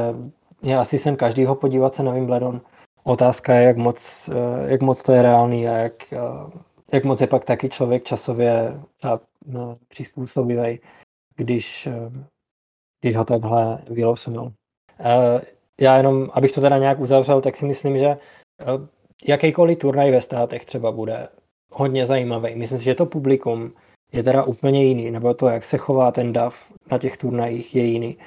je asi sen každýho podívat se na Wimbledon. Otázka je, jak moc, eh, jak moc to je reálný a jak, eh, jak moc je pak taky člověk časově no, přizpůsobivý, když, eh, když ho takhle vylosunul. Já jenom, abych to teda nějak uzavřel, tak si myslím, že jakýkoliv turnaj ve státech třeba bude hodně zajímavý. Myslím si, že to publikum je teda úplně jiný, nebo to, jak se chová ten DAF na těch turnajích, je jiný.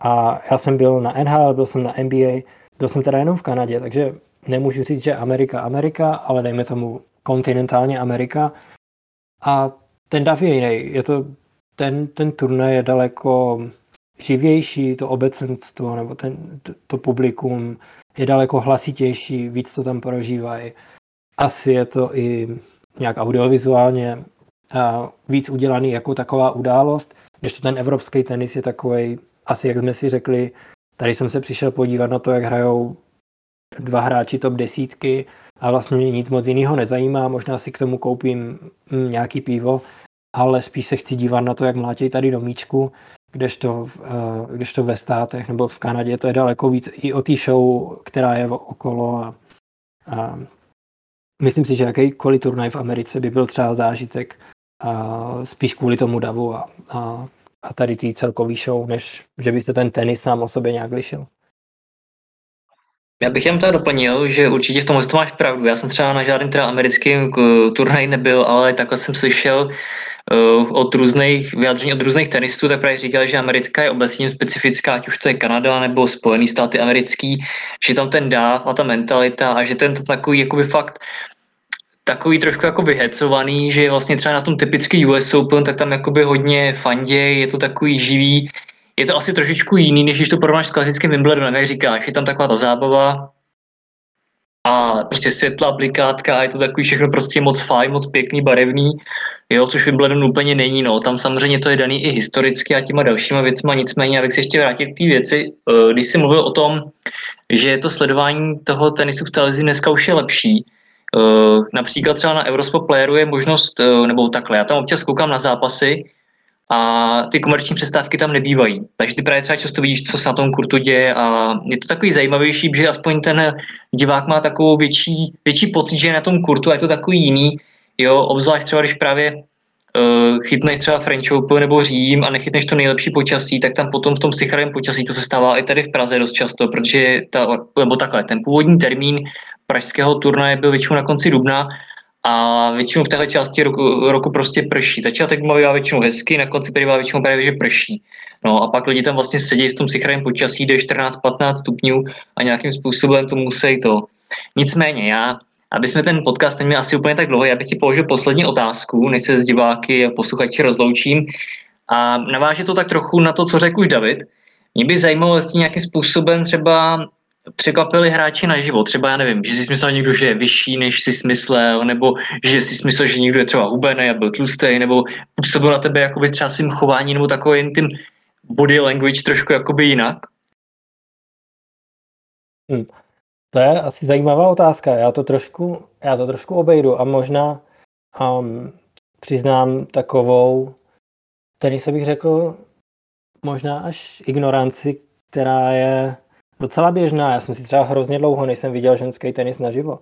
A já jsem byl na NHL, byl jsem na NBA, byl jsem teda jenom v Kanadě, takže nemůžu říct, že Amerika, Amerika, ale dejme tomu kontinentálně Amerika. A ten DAF je jiný. Je to, ten, ten turnaj je daleko živější, to obecenstvo, nebo ten, to, to publikum je daleko hlasitější, víc to tam prožívají. Asi je to i nějak audiovizuálně víc udělaný jako taková událost, když to ten evropský tenis je takový, asi jak jsme si řekli, tady jsem se přišel podívat na to, jak hrajou dva hráči top desítky a vlastně mě nic moc jiného nezajímá, možná si k tomu koupím mm, nějaký pivo, ale spíš se chci dívat na to, jak mlátějí tady do míčku, kdežto, uh, kdežto ve státech nebo v Kanadě. To je daleko víc i o té show, která je okolo a, a myslím si, že jakýkoliv turnaj v Americe by byl třeba zážitek a spíš kvůli tomu davu a, a, a tady tý celkový show, než že by se ten tenis sám o sobě nějak lišil. Já bych jen teda doplnil, že určitě v tom to máš pravdu. Já jsem třeba na žádném teda americkém uh, turnaji nebyl, ale takhle jsem slyšel uh, od různých vyjádření od různých tenistů, tak právě říkali, že Amerika je obecně specifická, ať už to je Kanada nebo Spojené státy americký, že tam ten dáv a ta mentalita a že ten to takový jakoby fakt takový trošku jako vyhecovaný, že vlastně třeba na tom typický US Open, tak tam jakoby hodně fandě, je to takový živý, je to asi trošičku jiný, než když to porovnáš s klasickým Wimbledonem, jak říkáš, je tam taková ta zábava, a prostě světla, blikátka, je to takový všechno prostě moc fajn, moc pěkný, barevný, jo, což Wimbledon úplně není, no, tam samozřejmě to je daný i historicky a těma dalšíma věcma, nicméně, abych se ještě vrátil k té věci, eh, když jsi mluvil o tom, že to sledování toho tenisu v televizi dneska už je lepší, například třeba na Eurosport Playeru je možnost, eh, nebo takhle, já tam občas koukám na zápasy a ty komerční přestávky tam nebývají. Takže ty právě třeba často vidíš, co se na tom kurtu děje a je to takový zajímavější, že aspoň ten divák má takovou větší, větší pocit, že je na tom kurtu a je to takový jiný. Jo, obzvlášť třeba, když právě chytneš třeba French Open nebo Řím a nechytneš to nejlepší počasí, tak tam potom v tom psycharém počasí to se stává i tady v Praze dost často, protože ta, nebo takhle, ten původní termín pražského turnaje byl většinou na konci dubna a většinou v téhle části roku, roku prostě prší. Začátek bývá většinou hezky, na konci bývá většinou právě, že prší. No a pak lidi tam vlastně sedí v tom sichrém počasí, jde 14-15 stupňů a nějakým způsobem to musí to. Nicméně já, aby jsme ten podcast neměli asi úplně tak dlouho, já bych ti položil poslední otázku, než se s diváky a posluchači rozloučím. A naváže to tak trochu na to, co řekl už David. Mě by zajímalo, jestli nějakým způsobem třeba překvapili hráči na život. Třeba já nevím, že si myslel někdo, že je vyšší, než si myslel, nebo že si myslel, že někdo je třeba hubený a byl tlustý, nebo působil na tebe jakoby třeba svým chováním, nebo takovým tím body language trošku jakoby jinak? Hmm. To je asi zajímavá otázka. Já to trošku, já to trošku obejdu a možná um, přiznám takovou, který se bych řekl, možná až ignoranci, která je docela běžná. Já jsem si třeba hrozně dlouho, než jsem viděl ženský tenis naživo.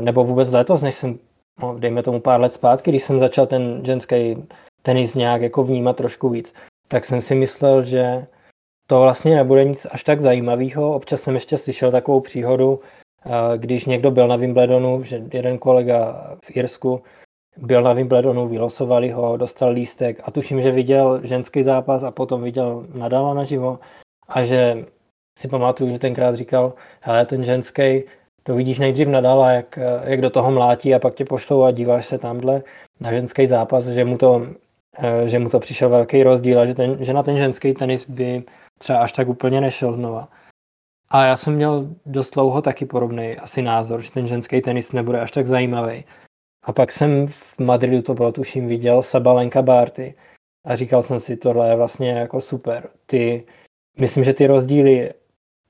Nebo vůbec letos, než jsem, no, dejme tomu pár let zpátky, když jsem začal ten ženský tenis nějak jako vnímat trošku víc, tak jsem si myslel, že to vlastně nebude nic až tak zajímavého. Občas jsem ještě slyšel takovou příhodu, když někdo byl na Wimbledonu, že jeden kolega v Irsku byl na Wimbledonu, vylosovali ho, dostal lístek a tuším, že viděl ženský zápas a potom viděl Nadala naživo a že si pamatuju, že tenkrát říkal, hele, ten ženský, to vidíš nejdřív nadal, jak, jak do toho mlátí a pak tě pošlou a díváš se tamhle na ženský zápas, že mu to, eh, že mu to přišel velký rozdíl a že, ten, že na ten ženský tenis by třeba až tak úplně nešel znova. A já jsem měl dost dlouho taky podobný asi názor, že ten ženský tenis nebude až tak zajímavý. A pak jsem v Madridu, to bylo tuším, viděl Sabalenka Barty a říkal jsem si, tohle je vlastně jako super. Ty, myslím, že ty rozdíly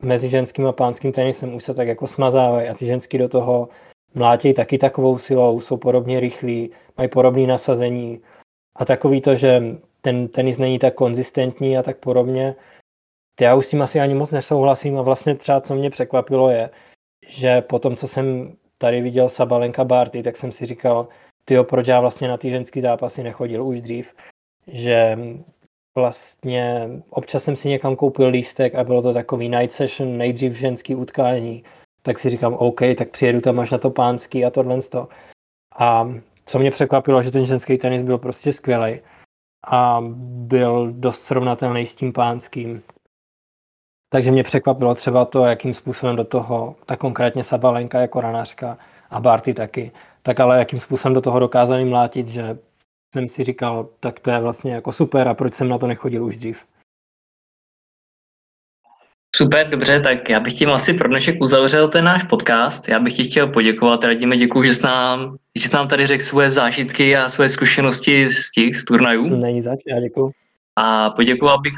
mezi ženským a pánským tenisem už se tak jako smazávají a ty ženský do toho mlátějí taky takovou silou, jsou podobně rychlí, mají podobné nasazení a takový to, že ten tenis není tak konzistentní a tak podobně. Já už s tím asi ani moc nesouhlasím a vlastně třeba co mě překvapilo je, že po tom, co jsem tady viděl Sabalenka Barty, tak jsem si říkal, ty proč já vlastně na ty ženský zápasy nechodil už dřív, že vlastně občas jsem si někam koupil lístek a bylo to takový night session, nejdřív ženský utkání, tak si říkám, OK, tak přijedu tam až na to pánský a tohle. A co mě překvapilo, že ten ženský tenis byl prostě skvělý a byl dost srovnatelný s tím pánským. Takže mě překvapilo třeba to, jakým způsobem do toho, tak konkrétně Sabalenka jako ranářka a Barty taky, tak ale jakým způsobem do toho dokázali mlátit, že jsem si říkal, tak to je vlastně jako super a proč jsem na to nechodil už dřív. Super, dobře, tak já bych tím asi pro dnešek uzavřel ten náš podcast. Já bych ti chtěl poděkovat, radíme děkuji, že jsi nám, že jsi nám tady řekl svoje zážitky a svoje zkušenosti z těch z turnajů. Není zač, já děkuji. A poděkoval bych,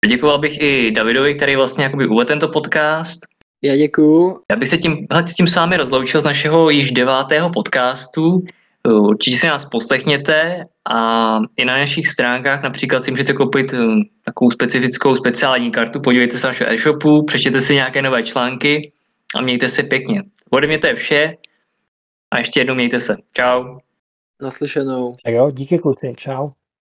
poděkoval bych i Davidovi, který vlastně jakoby uvedl tento podcast. Já děkuju. Já bych se tím, s tím sámi rozloučil z našeho již devátého podcastu. Určitě si nás poslechněte a i na našich stránkách například si můžete koupit hm, takovou specifickou speciální kartu, podívejte se na našeho e-shopu, přečtěte si nějaké nové články a mějte se pěkně. Ode mě to je vše a ještě jednou mějte se. Čau. Naslyšenou. Tak jo, díky kluci, čau.